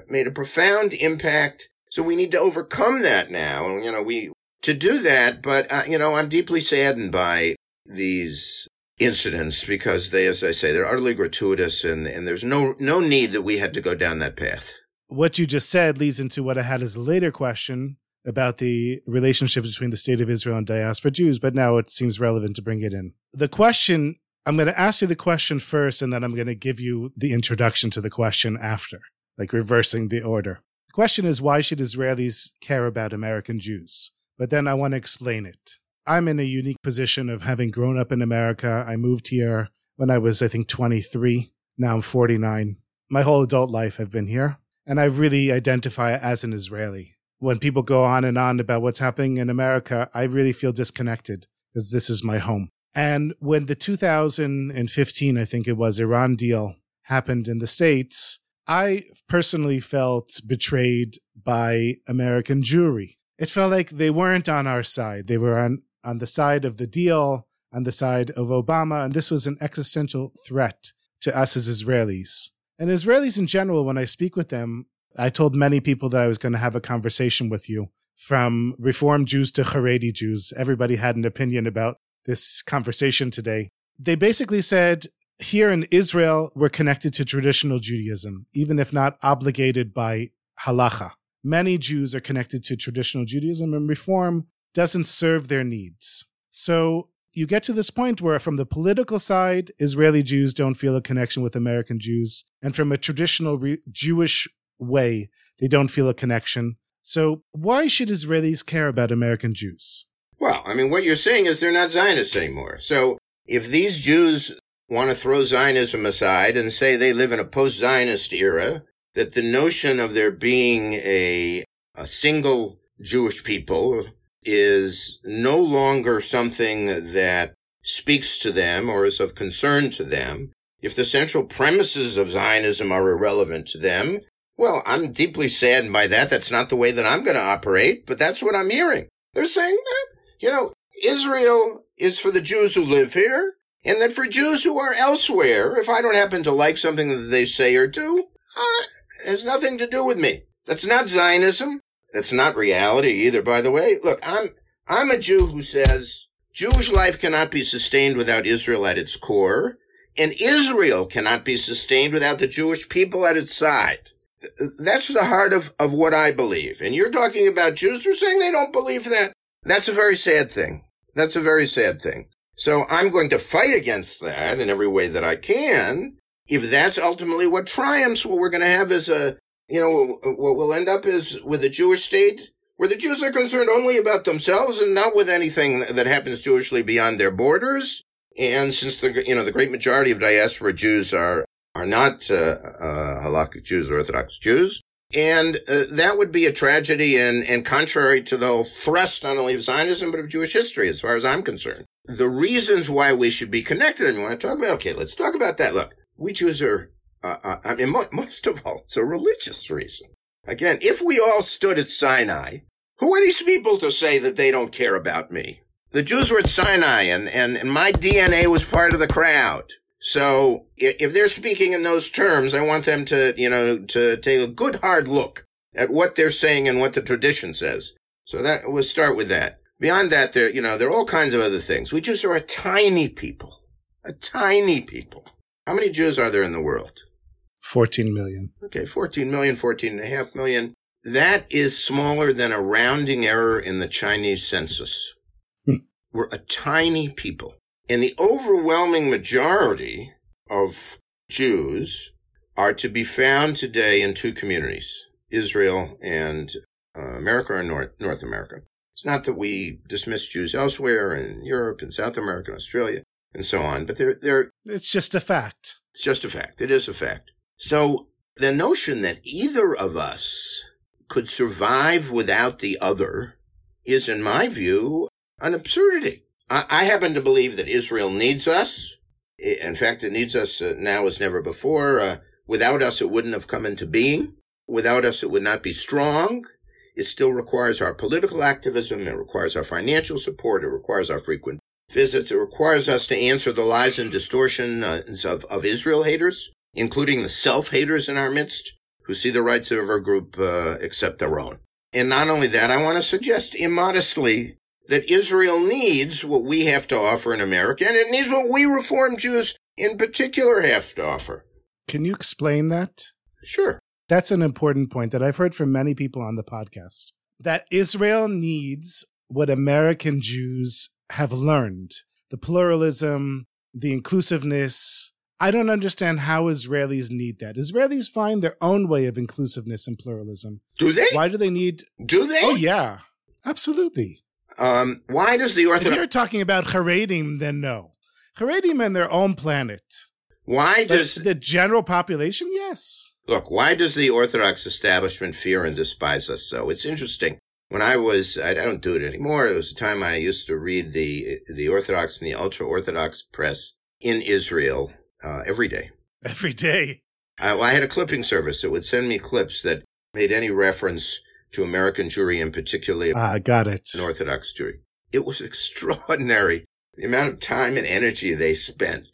made a profound impact. So we need to overcome that now. And, you know, we, to do that, but, uh, you know, I'm deeply saddened by these incidents because they, as I say, they're utterly gratuitous and, and there's no, no need that we had to go down that path. What you just said leads into what I had as a later question about the relationship between the state of Israel and diaspora Jews, but now it seems relevant to bring it in. The question, I'm going to ask you the question first, and then I'm going to give you the introduction to the question after, like reversing the order. The question is, why should Israelis care about American Jews? But then I want to explain it. I'm in a unique position of having grown up in America. I moved here when I was, I think, 23. Now I'm 49. my whole adult life I've been here, and I really identify as an Israeli. When people go on and on about what's happening in America, I really feel disconnected because this is my home. And when the 2015, I think it was, Iran deal happened in the States, I personally felt betrayed by American Jewry. It felt like they weren't on our side. They were on, on the side of the deal, on the side of Obama, and this was an existential threat to us as Israelis. And Israelis in general, when I speak with them, I told many people that I was going to have a conversation with you, from Reform Jews to Haredi Jews. Everybody had an opinion about this conversation today. They basically said here in Israel, we're connected to traditional Judaism, even if not obligated by halacha. Many Jews are connected to traditional Judaism, and reform doesn't serve their needs. So you get to this point where, from the political side, Israeli Jews don't feel a connection with American Jews. And from a traditional re- Jewish way, they don't feel a connection. So, why should Israelis care about American Jews? Well, I mean, what you're saying is they're not Zionists anymore. So, if these Jews want to throw Zionism aside and say they live in a post Zionist era, that the notion of there being a, a single Jewish people is no longer something that speaks to them or is of concern to them. If the central premises of Zionism are irrelevant to them, well, I'm deeply saddened by that. That's not the way that I'm going to operate, but that's what I'm hearing. They're saying that, you know, Israel is for the Jews who live here and that for Jews who are elsewhere, if I don't happen to like something that they say or do, uh, it has nothing to do with me. That's not Zionism. That's not reality either, by the way. Look, I'm, I'm a Jew who says Jewish life cannot be sustained without Israel at its core, and Israel cannot be sustained without the Jewish people at its side. That's the heart of, of what I believe. And you're talking about Jews who are saying they don't believe that. That's a very sad thing. That's a very sad thing. So I'm going to fight against that in every way that I can. If that's ultimately what triumphs, what we're going to have is a, you know, what we'll end up is with a Jewish state where the Jews are concerned only about themselves and not with anything that happens Jewishly beyond their borders. And since the, you know, the great majority of diaspora Jews are, are not, uh, uh, halakhic Jews or Orthodox Jews, and uh, that would be a tragedy and, and contrary to the whole thrust not only of Zionism, but of Jewish history, as far as I'm concerned. The reasons why we should be connected, and we want to talk about, okay, let's talk about that. Look, we Jews are, uh, uh, I mean, mo- most of all, it's a religious reason. Again, if we all stood at Sinai, who are these people to say that they don't care about me? The Jews were at Sinai and, and, and my DNA was part of the crowd. So if they're speaking in those terms, I want them to, you know, to take a good hard look at what they're saying and what the tradition says. So that we'll start with that. Beyond that, there, you know, there are all kinds of other things. We Jews are a tiny people, a tiny people. How many Jews are there in the world? 14 million. Okay, 14 million, 14 and a half million. That is smaller than a rounding error in the Chinese census. Hmm. We're a tiny people. And the overwhelming majority of Jews are to be found today in two communities, Israel and uh, America or North, North America. It's not that we dismiss Jews elsewhere in Europe and South America and Australia and so on, but they're, they're. It's just a fact. It's just a fact. It is a fact. So the notion that either of us could survive without the other is, in my view, an absurdity. I, happen to believe that Israel needs us. In fact, it needs us uh, now as never before. Uh, without us, it wouldn't have come into being. Without us, it would not be strong. It still requires our political activism. It requires our financial support. It requires our frequent visits. It requires us to answer the lies and distortions of, of Israel haters, including the self-haters in our midst who see the rights of our group uh, except their own. And not only that, I want to suggest immodestly that Israel needs what we have to offer in America, and it needs what we Reform Jews in particular have to offer. Can you explain that? Sure. That's an important point that I've heard from many people on the podcast. That Israel needs what American Jews have learned the pluralism, the inclusiveness. I don't understand how Israelis need that. Israelis find their own way of inclusiveness and pluralism. Do they? Why do they need? Do they? Oh yeah, absolutely. Um, why does the Orthodox? If you're talking about Haredim, then no. Haredim and their own planet. Why does the general population? Yes. Look, why does the Orthodox establishment fear and despise us so? It's interesting. When I was, I don't do it anymore. It was a time I used to read the the Orthodox and the ultra Orthodox press in Israel uh, every day. Every day. I, well, I had a clipping service that would send me clips that made any reference to American Jewry and particularly ah, got it. An Orthodox Jewry. It was extraordinary the amount of time and energy they spent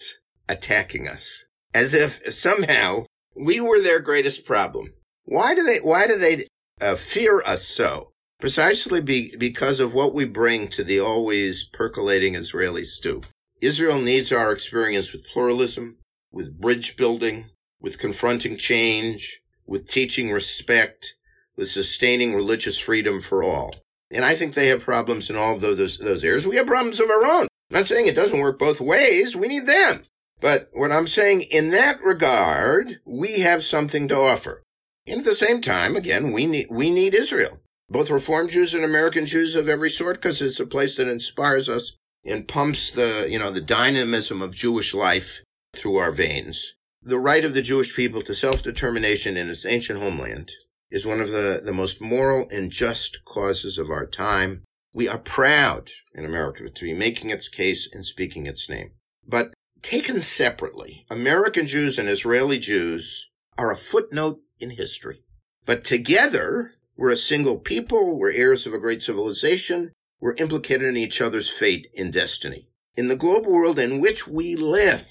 attacking us, as if somehow we were their greatest problem. Why do they? Why do they uh, fear us so? Precisely be, because of what we bring to the always percolating Israeli stew. Israel needs our experience with pluralism, with bridge building, with confronting change, with teaching respect, with sustaining religious freedom for all. And I think they have problems in all of those, those areas. We have problems of our own. I'm not saying it doesn't work both ways. We need them. But what I'm saying in that regard, we have something to offer. And at the same time, again, we need, we need Israel. Both Reform Jews and American Jews of every sort, because it's a place that inspires us and pumps the, you know, the dynamism of Jewish life through our veins. The right of the Jewish people to self-determination in its ancient homeland is one of the, the most moral and just causes of our time. We are proud in America to be making its case and speaking its name. But taken separately, American Jews and Israeli Jews are a footnote in history. But together, we're a single people, we're heirs of a great civilization, we're implicated in each other's fate and destiny. In the global world in which we live,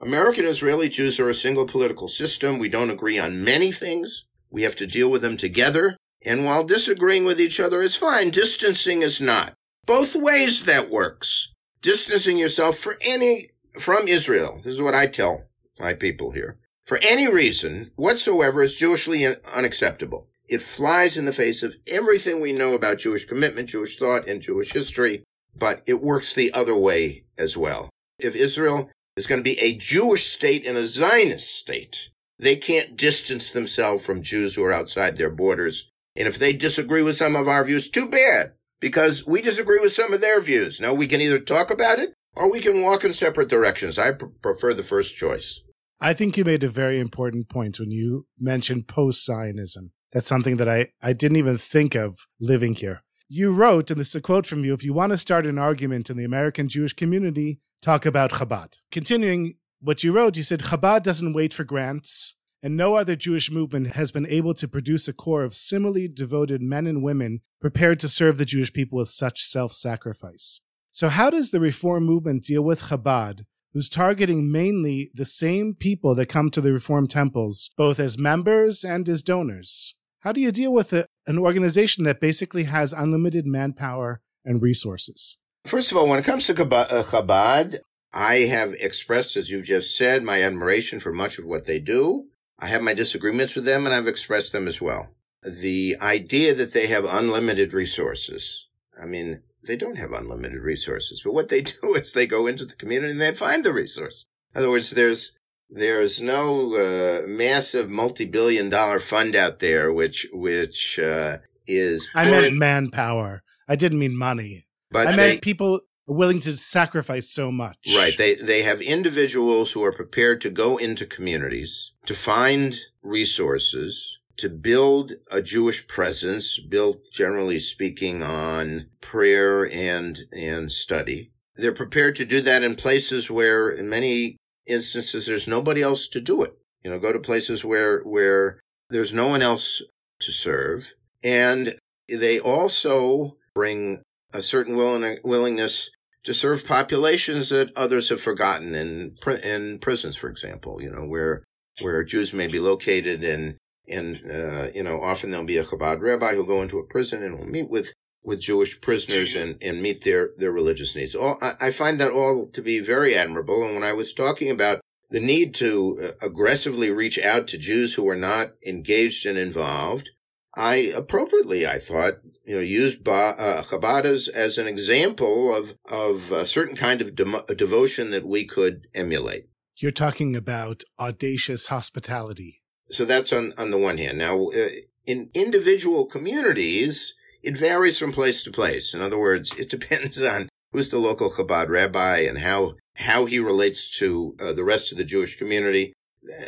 American Israeli Jews are a single political system. We don't agree on many things. We have to deal with them together. And while disagreeing with each other is fine, distancing is not. Both ways that works. Distancing yourself for any, from Israel. This is what I tell my people here. For any reason whatsoever is Jewishly unacceptable. It flies in the face of everything we know about Jewish commitment, Jewish thought, and Jewish history, but it works the other way as well. If Israel is going to be a Jewish state and a Zionist state, they can't distance themselves from Jews who are outside their borders. And if they disagree with some of our views, too bad, because we disagree with some of their views. Now, we can either talk about it or we can walk in separate directions. I pr- prefer the first choice. I think you made a very important point when you mentioned post Zionism. That's something that I, I didn't even think of living here. You wrote, and this is a quote from you if you want to start an argument in the American Jewish community, talk about Chabad. Continuing what you wrote, you said Chabad doesn't wait for grants, and no other Jewish movement has been able to produce a core of similarly devoted men and women prepared to serve the Jewish people with such self sacrifice. So, how does the Reform movement deal with Chabad, who's targeting mainly the same people that come to the Reform temples, both as members and as donors? How do you deal with a, an organization that basically has unlimited manpower and resources? First of all, when it comes to uh, Chabad, I have expressed, as you've just said, my admiration for much of what they do. I have my disagreements with them, and I've expressed them as well. The idea that they have unlimited resources, I mean, they don't have unlimited resources, but what they do is they go into the community and they find the resource. In other words, there's there's no uh, massive multi-billion dollar fund out there which which uh, is I meant manpower. I didn't mean money. But I they, meant people willing to sacrifice so much. Right. They they have individuals who are prepared to go into communities to find resources to build a Jewish presence, built generally speaking on prayer and and study. They're prepared to do that in places where in many instances there's nobody else to do it. You know, go to places where where there's no one else to serve, and they also bring a certain will willingness to serve populations that others have forgotten in in prisons, for example. You know, where where Jews may be located, and and uh, you know, often there'll be a Chabad rabbi who'll go into a prison and will meet with with Jewish prisoners and, and meet their, their religious needs. All, I, I find that all to be very admirable. And when I was talking about the need to uh, aggressively reach out to Jews who are not engaged and involved, I appropriately, I thought, you know, used ba- uh, Chabad as, as an example of, of a certain kind of de- devotion that we could emulate. You're talking about audacious hospitality. So that's on, on the one hand. Now, uh, in individual communities, it varies from place to place. In other words, it depends on who's the local Chabad rabbi and how how he relates to uh, the rest of the Jewish community.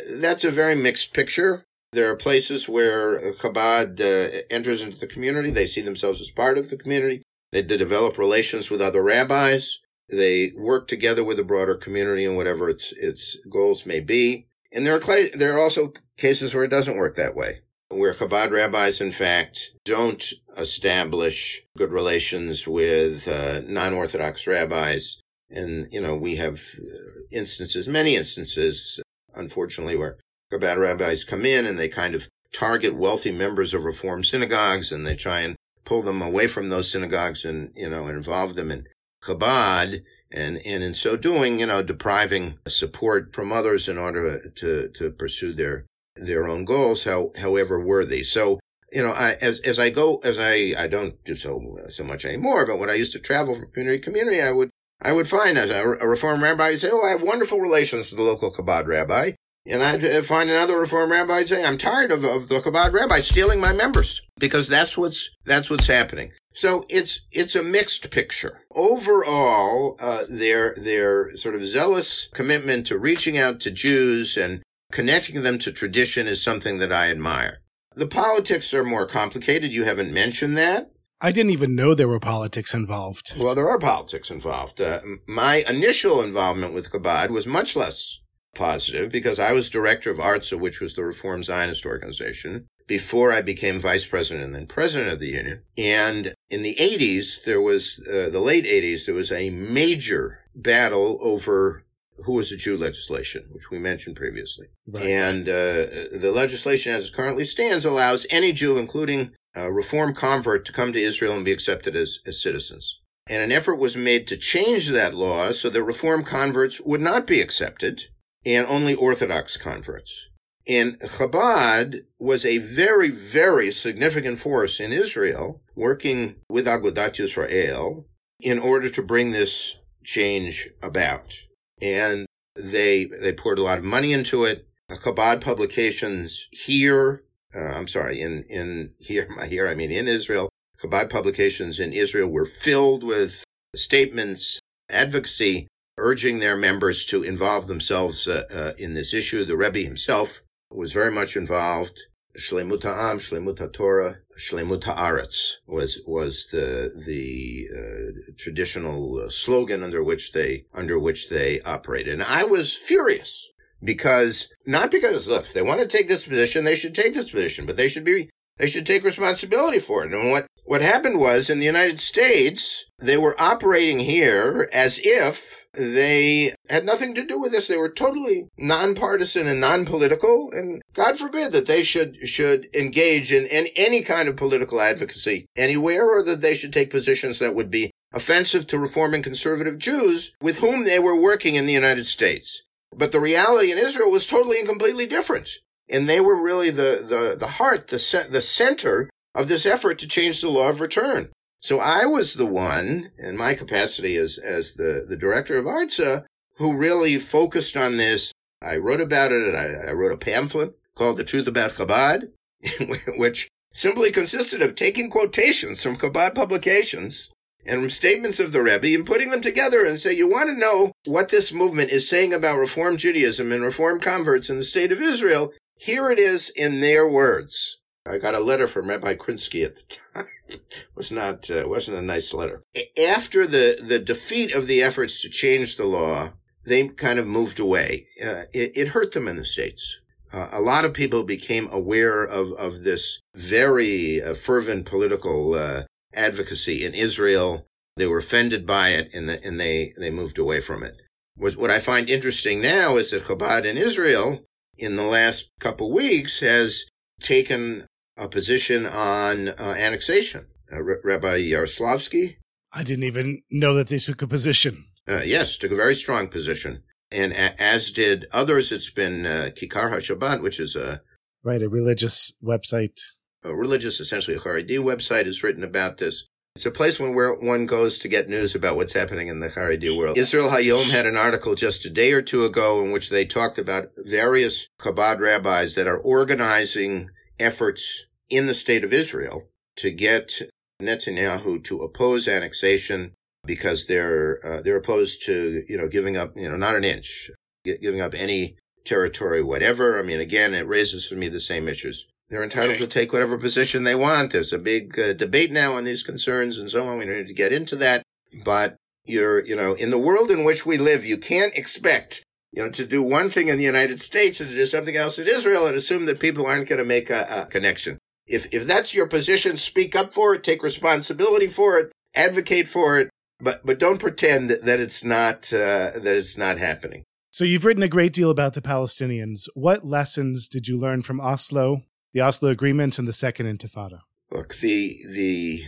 That's a very mixed picture. There are places where Chabad uh, enters into the community. They see themselves as part of the community. They develop relations with other rabbis. They work together with the broader community and whatever its its goals may be. And there are there are also cases where it doesn't work that way, where Chabad rabbis, in fact, don't establish good relations with uh, non-Orthodox rabbis. And you know, we have uh, instances, many instances, unfortunately, where Chabad rabbis come in and they kind of target wealthy members of Reform synagogues, and they try and pull them away from those synagogues and you know involve them in Chabad and, and in so doing, you know, depriving support from others in order to, to pursue their, their own goals, how, however worthy. So, you know, I, as, as I go, as I, I don't do so, so much anymore, but when I used to travel from community to community, I would, I would find as a, reform rabbi, I'd say, oh, I have wonderful relations with the local Chabad rabbi. And I'd find another reform rabbi saying, I'm tired of, of the Chabad rabbi stealing my members because that's what's, that's what's happening. So it's, it's a mixed picture. Overall, uh, their, their sort of zealous commitment to reaching out to Jews and connecting them to tradition is something that I admire. The politics are more complicated. You haven't mentioned that. I didn't even know there were politics involved. Well, there are politics involved. Uh, my initial involvement with Chabad was much less positive because I was director of ARTZA, which was the Reform Zionist organization, before I became vice president and then president of the union. And in the 80s, there was, uh, the late 80s, there was a major battle over who was a Jew legislation, which we mentioned previously. Right. And uh, the legislation as it currently stands allows any Jew, including a reform convert, to come to Israel and be accepted as, as citizens. And an effort was made to change that law so that reform converts would not be accepted and only Orthodox converts. And Chabad was a very, very significant force in Israel, working with Agudat Yisrael in order to bring this change about. And they they poured a lot of money into it. Chabad publications here, uh, I'm sorry, in in here, here I mean in Israel, Chabad publications in Israel were filled with statements, advocacy urging their members to involve themselves uh, uh, in this issue. The Rebbe himself was very much involved. Shlemut Ha'am, Shlemut Torah, Shlemut Haaretz was was the the uh, traditional uh, slogan under which they under which they operated. And I was furious because not because look, if they want to take this position, they should take this position, but they should be they should take responsibility for it. And what what happened was in the United States, they were operating here as if they had nothing to do with this. They were totally nonpartisan and non-political, and God forbid that they should should engage in, in any kind of political advocacy anywhere, or that they should take positions that would be offensive to reforming conservative Jews with whom they were working in the United States. But the reality in Israel was totally and completely different. And they were really the, the, the heart, the, the center of this effort to change the law of return. So I was the one, in my capacity as, as the, the director of ARTZA, who really focused on this. I wrote about it, and I, I wrote a pamphlet called The Truth About Chabad, which simply consisted of taking quotations from Chabad publications and from statements of the Rebbe and putting them together and say, you want to know what this movement is saying about Reform Judaism and Reform converts in the state of Israel? Here it is in their words. I got a letter from Rabbi Krinsky at the time. it was not uh, wasn't a nice letter. After the the defeat of the efforts to change the law, they kind of moved away. Uh, it, it, hurt them in the states. Uh, a lot of people became aware of of this very uh, fervent political uh, advocacy in Israel. They were offended by it, and the, and they they moved away from it. What I find interesting now is that Chabad in Israel, in the last couple weeks, has taken a position on uh, annexation. Uh, R- Rabbi Yaroslavsky. I didn't even know that they took a position. Uh, yes, took a very strong position. And a- as did others, it's been uh, Kikar HaShabbat, which is a right a religious website. A religious, essentially a Haredi website, has written about this. It's a place where one goes to get news about what's happening in the Haredi world. Israel Hayom had an article just a day or two ago in which they talked about various Chabad rabbis that are organizing efforts in the state of Israel to get Netanyahu to oppose annexation because they're uh, they're opposed to you know giving up you know not an inch, giving up any territory, whatever. I mean, again, it raises for me the same issues. They're entitled to take whatever position they want. There's a big uh, debate now on these concerns and so on. We don't need to get into that, but you're you know in the world in which we live, you can't expect you know, to do one thing in the United States and to do something else in Israel and assume that people aren't going to make a, a, connection. If, if that's your position, speak up for it, take responsibility for it, advocate for it, but, but don't pretend that, it's not, uh, that it's not happening. So you've written a great deal about the Palestinians. What lessons did you learn from Oslo, the Oslo agreements, and the Second Intifada? Look, the, the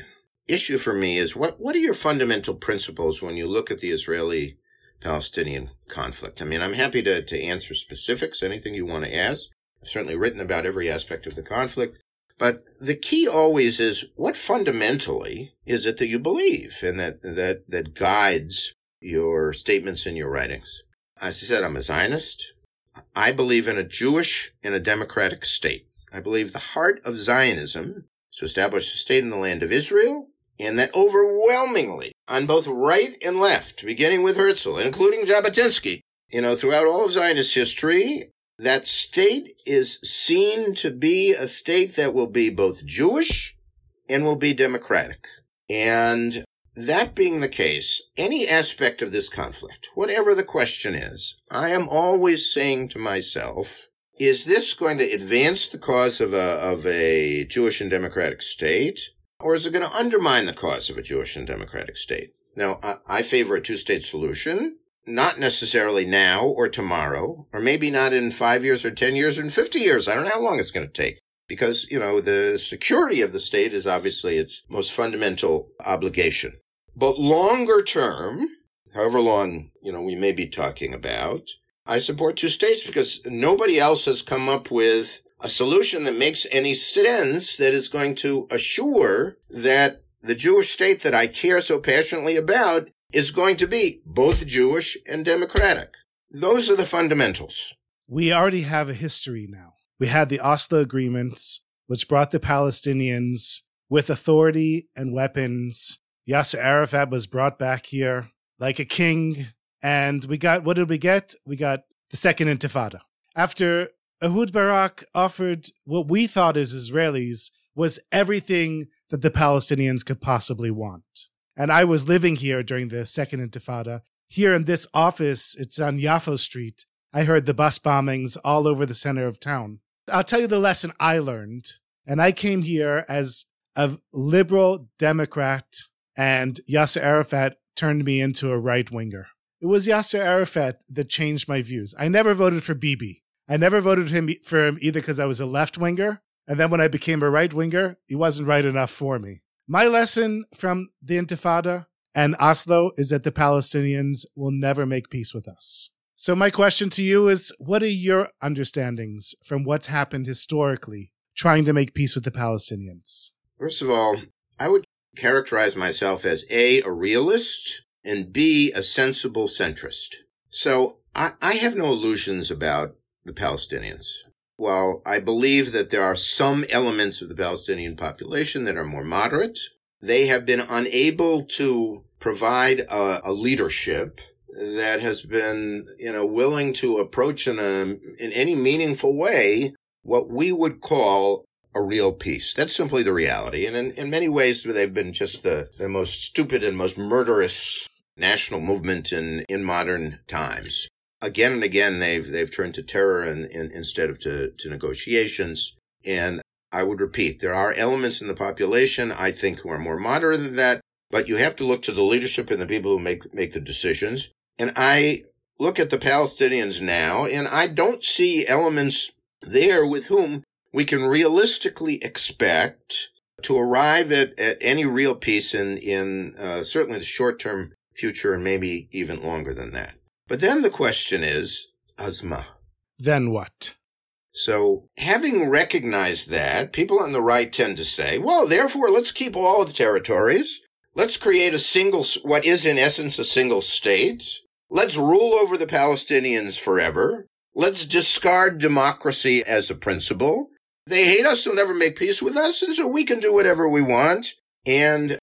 issue for me is what, what are your fundamental principles when you look at the Israeli Palestinian conflict. I mean, I'm happy to, to answer specifics, anything you want to ask. I've certainly written about every aspect of the conflict. But the key always is what fundamentally is it that you believe and that, that, that guides your statements and your writings. As I said, I'm a Zionist. I believe in a Jewish and a democratic state. I believe the heart of Zionism is to establish a state in the land of Israel and that overwhelmingly on both right and left, beginning with Herzl, including Jabotinsky, you know, throughout all of Zionist history, that state is seen to be a state that will be both Jewish and will be democratic. And that being the case, any aspect of this conflict, whatever the question is, I am always saying to myself, is this going to advance the cause of a, of a Jewish and democratic state? Or is it going to undermine the cause of a Jewish and democratic state? Now, I, I favor a two state solution, not necessarily now or tomorrow, or maybe not in five years or 10 years or in 50 years. I don't know how long it's going to take because, you know, the security of the state is obviously its most fundamental obligation. But longer term, however long, you know, we may be talking about, I support two states because nobody else has come up with a solution that makes any sense that is going to assure that the Jewish state that I care so passionately about is going to be both Jewish and democratic. Those are the fundamentals. We already have a history now. We had the Oslo agreements, which brought the Palestinians with authority and weapons. Yasser Arafat was brought back here like a king. And we got, what did we get? We got the second intifada. After Ehud Barak offered what we thought as Israelis was everything that the Palestinians could possibly want. And I was living here during the second intifada. Here in this office, it's on Yafo Street. I heard the bus bombings all over the center of town. I'll tell you the lesson I learned. And I came here as a liberal Democrat, and Yasser Arafat turned me into a right winger. It was Yasser Arafat that changed my views. I never voted for Bibi. I never voted him for him either because I was a left winger, and then when I became a right winger, he wasn't right enough for me. My lesson from the Intifada and Oslo is that the Palestinians will never make peace with us. So, my question to you is what are your understandings from what's happened historically trying to make peace with the Palestinians? First of all, I would characterize myself as A, a realist, and B, a sensible centrist. So, I, I have no illusions about the Palestinians. While I believe that there are some elements of the Palestinian population that are more moderate, they have been unable to provide a, a leadership that has been, you know, willing to approach in a, in any meaningful way what we would call a real peace. That's simply the reality. And in, in many ways, they've been just the, the most stupid and most murderous national movement in, in modern times again and again they've they've turned to terror and, and, instead of to, to negotiations. And I would repeat, there are elements in the population I think who are more moderate than that, but you have to look to the leadership and the people who make make the decisions. And I look at the Palestinians now, and I don't see elements there with whom we can realistically expect to arrive at, at any real peace in in uh, certainly the short term future and maybe even longer than that. But then the question is, Azma. Then what? So, having recognized that, people on the right tend to say, well, therefore, let's keep all the territories. Let's create a single, what is in essence a single state. Let's rule over the Palestinians forever. Let's discard democracy as a principle. They hate us, they'll never make peace with us, and so we can do whatever we want. And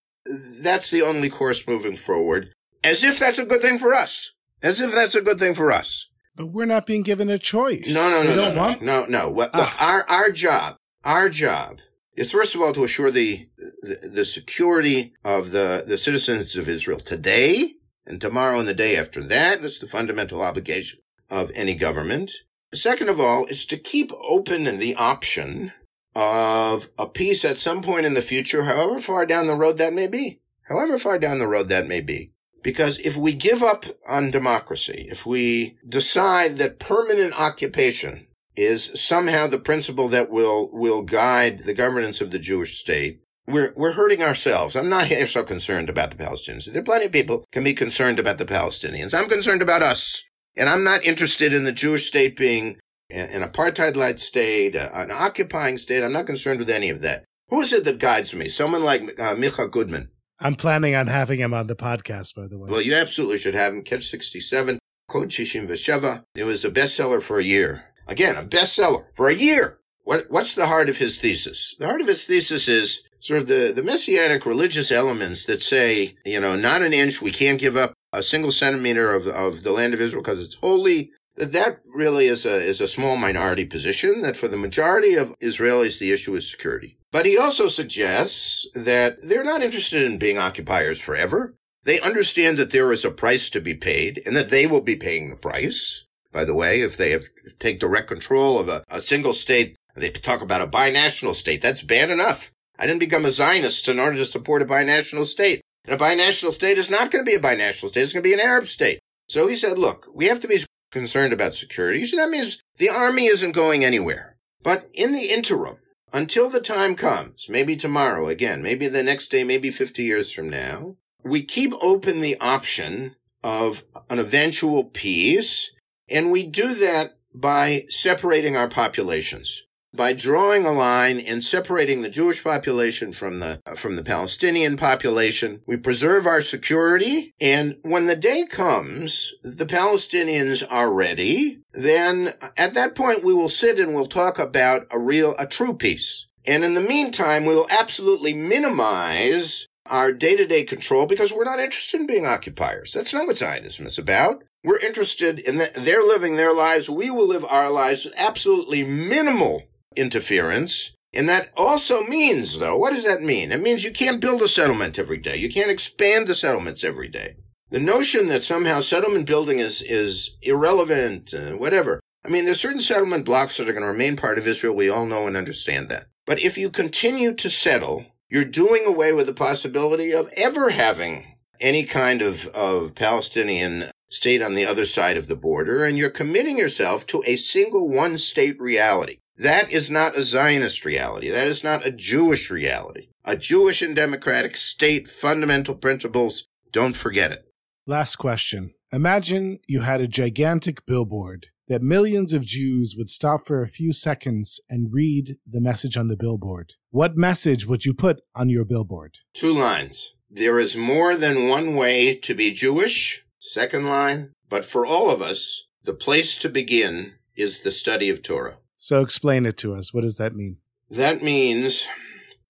that's the only course moving forward, as if that's a good thing for us. As if that's a good thing for us. But we're not being given a choice. No, no, no, we no, don't no, want. no, no. Well, Ah. Look, our our job, our job is first of all to assure the, the the security of the the citizens of Israel today and tomorrow and the day after that. That's the fundamental obligation of any government. Second of all, is to keep open the option of a peace at some point in the future, however far down the road that may be. However far down the road that may be. Because if we give up on democracy, if we decide that permanent occupation is somehow the principle that will, will guide the governance of the Jewish state, we're, we're hurting ourselves. I'm not here so concerned about the Palestinians. There are plenty of people can be concerned about the Palestinians. I'm concerned about us. And I'm not interested in the Jewish state being an apartheid-like state, an occupying state. I'm not concerned with any of that. Who is it that guides me? Someone like uh, Micah Goodman. I'm planning on having him on the podcast, by the way. Well, you absolutely should have him. Catch 67, Code Shishim Vesheva. It was a bestseller for a year. Again, a bestseller for a year. What, what's the heart of his thesis? The heart of his thesis is sort of the, the messianic religious elements that say, you know, not an inch, we can't give up a single centimeter of, of the land of Israel because it's holy. That that really is a, is a small minority position, that for the majority of Israelis, the issue is security. But he also suggests that they're not interested in being occupiers forever. They understand that there is a price to be paid and that they will be paying the price. By the way, if they have, take direct control of a, a single state, they talk about a binational state. That's bad enough. I didn't become a Zionist in order to support a binational state. And a binational state is not going to be a binational state. It's going to be an Arab state. So he said, look, we have to be concerned about security. So that means the army isn't going anywhere. But in the interim, until the time comes, maybe tomorrow again, maybe the next day, maybe 50 years from now, we keep open the option of an eventual peace. And we do that by separating our populations by drawing a line and separating the Jewish population from the from the Palestinian population. We preserve our security, and when the day comes, the Palestinians are ready. Then at that point, we will sit and we'll talk about a real, a true peace. And in the meantime, we will absolutely minimize our day-to-day control because we're not interested in being occupiers. That's not what Zionism is about. We're interested in that they're living their lives. We will live our lives with absolutely minimal interference. And that also means, though, what does that mean? It means you can't build a settlement every day. You can't expand the settlements every day. The notion that somehow settlement building is, is irrelevant, uh, whatever. I mean, there's certain settlement blocks that are going to remain part of Israel. We all know and understand that. But if you continue to settle, you're doing away with the possibility of ever having any kind of, of Palestinian state on the other side of the border, and you're committing yourself to a single one state reality. That is not a Zionist reality. That is not a Jewish reality. A Jewish and democratic state fundamental principles, don't forget it. Last question. Imagine you had a gigantic billboard that millions of Jews would stop for a few seconds and read the message on the billboard. What message would you put on your billboard? Two lines. There is more than one way to be Jewish. Second line. But for all of us, the place to begin is the study of Torah. So explain it to us. What does that mean? That means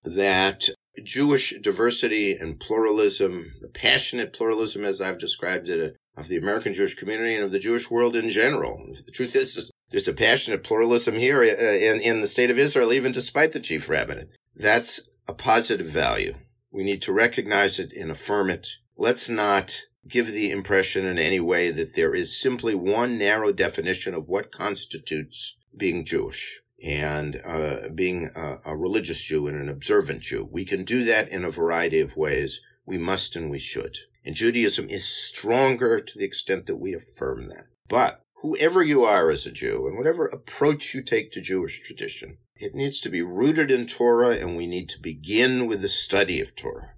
that Jewish diversity and pluralism, the passionate pluralism as I've described it, uh, of the American Jewish community and of the Jewish world in general. The truth is, there's a passionate pluralism here uh, in, in the state of Israel, even despite the chief rabbinate. That's a positive value. We need to recognize it and affirm it. Let's not give the impression in any way that there is simply one narrow definition of what constitutes being Jewish and uh, being a, a religious Jew and an observant Jew. We can do that in a variety of ways. We must and we should. And Judaism is stronger to the extent that we affirm that. But whoever you are as a Jew and whatever approach you take to Jewish tradition, it needs to be rooted in Torah and we need to begin with the study of Torah.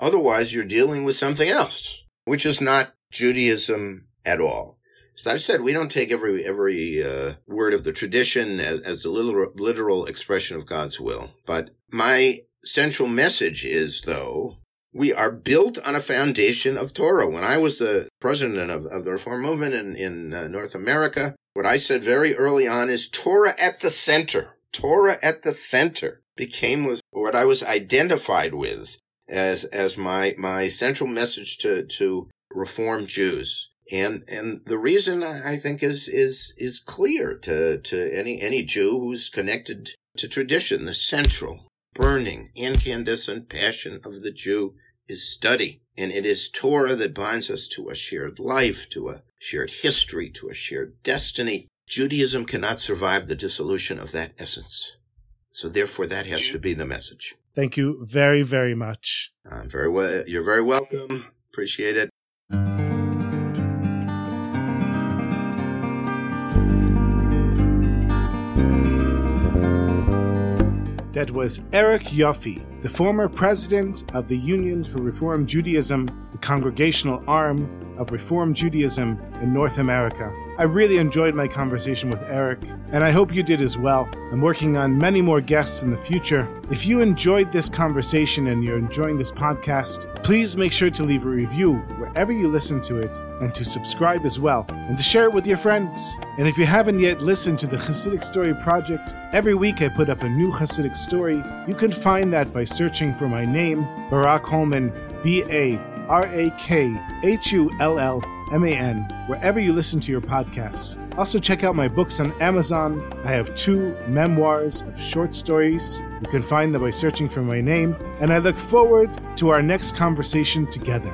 Otherwise, you're dealing with something else, which is not Judaism at all. As I've said, we don't take every every uh, word of the tradition as, as a literal, literal expression of God's will. But my central message is, though, we are built on a foundation of Torah. When I was the president of, of the Reform movement in, in uh, North America, what I said very early on is Torah at the center. Torah at the center became what I was identified with as as my my central message to to Reform Jews. And and the reason I think is is is clear to to any any Jew who's connected to tradition. The central, burning, incandescent passion of the Jew is study, and it is Torah that binds us to a shared life, to a shared history, to a shared destiny. Judaism cannot survive the dissolution of that essence. So therefore, that has to be the message. Thank you very, very much. I'm very well. You're very welcome. Appreciate it. That was Eric Yoffie, the former president of the Union for Reform Judaism, the congregational arm of Reform Judaism in North America. I really enjoyed my conversation with Eric, and I hope you did as well. I'm working on many more guests in the future. If you enjoyed this conversation and you're enjoying this podcast, please make sure to leave a review wherever you listen to it and to subscribe as well and to share it with your friends. And if you haven't yet listened to the Hasidic Story Project, every week I put up a new Hasidic story. You can find that by searching for my name, Barak Hullman, B A R A K H U L L M A N, wherever you listen to your podcasts. Also, check out my books on Amazon. I have two memoirs of short stories. You can find them by searching for my name, and I look forward to our next conversation together.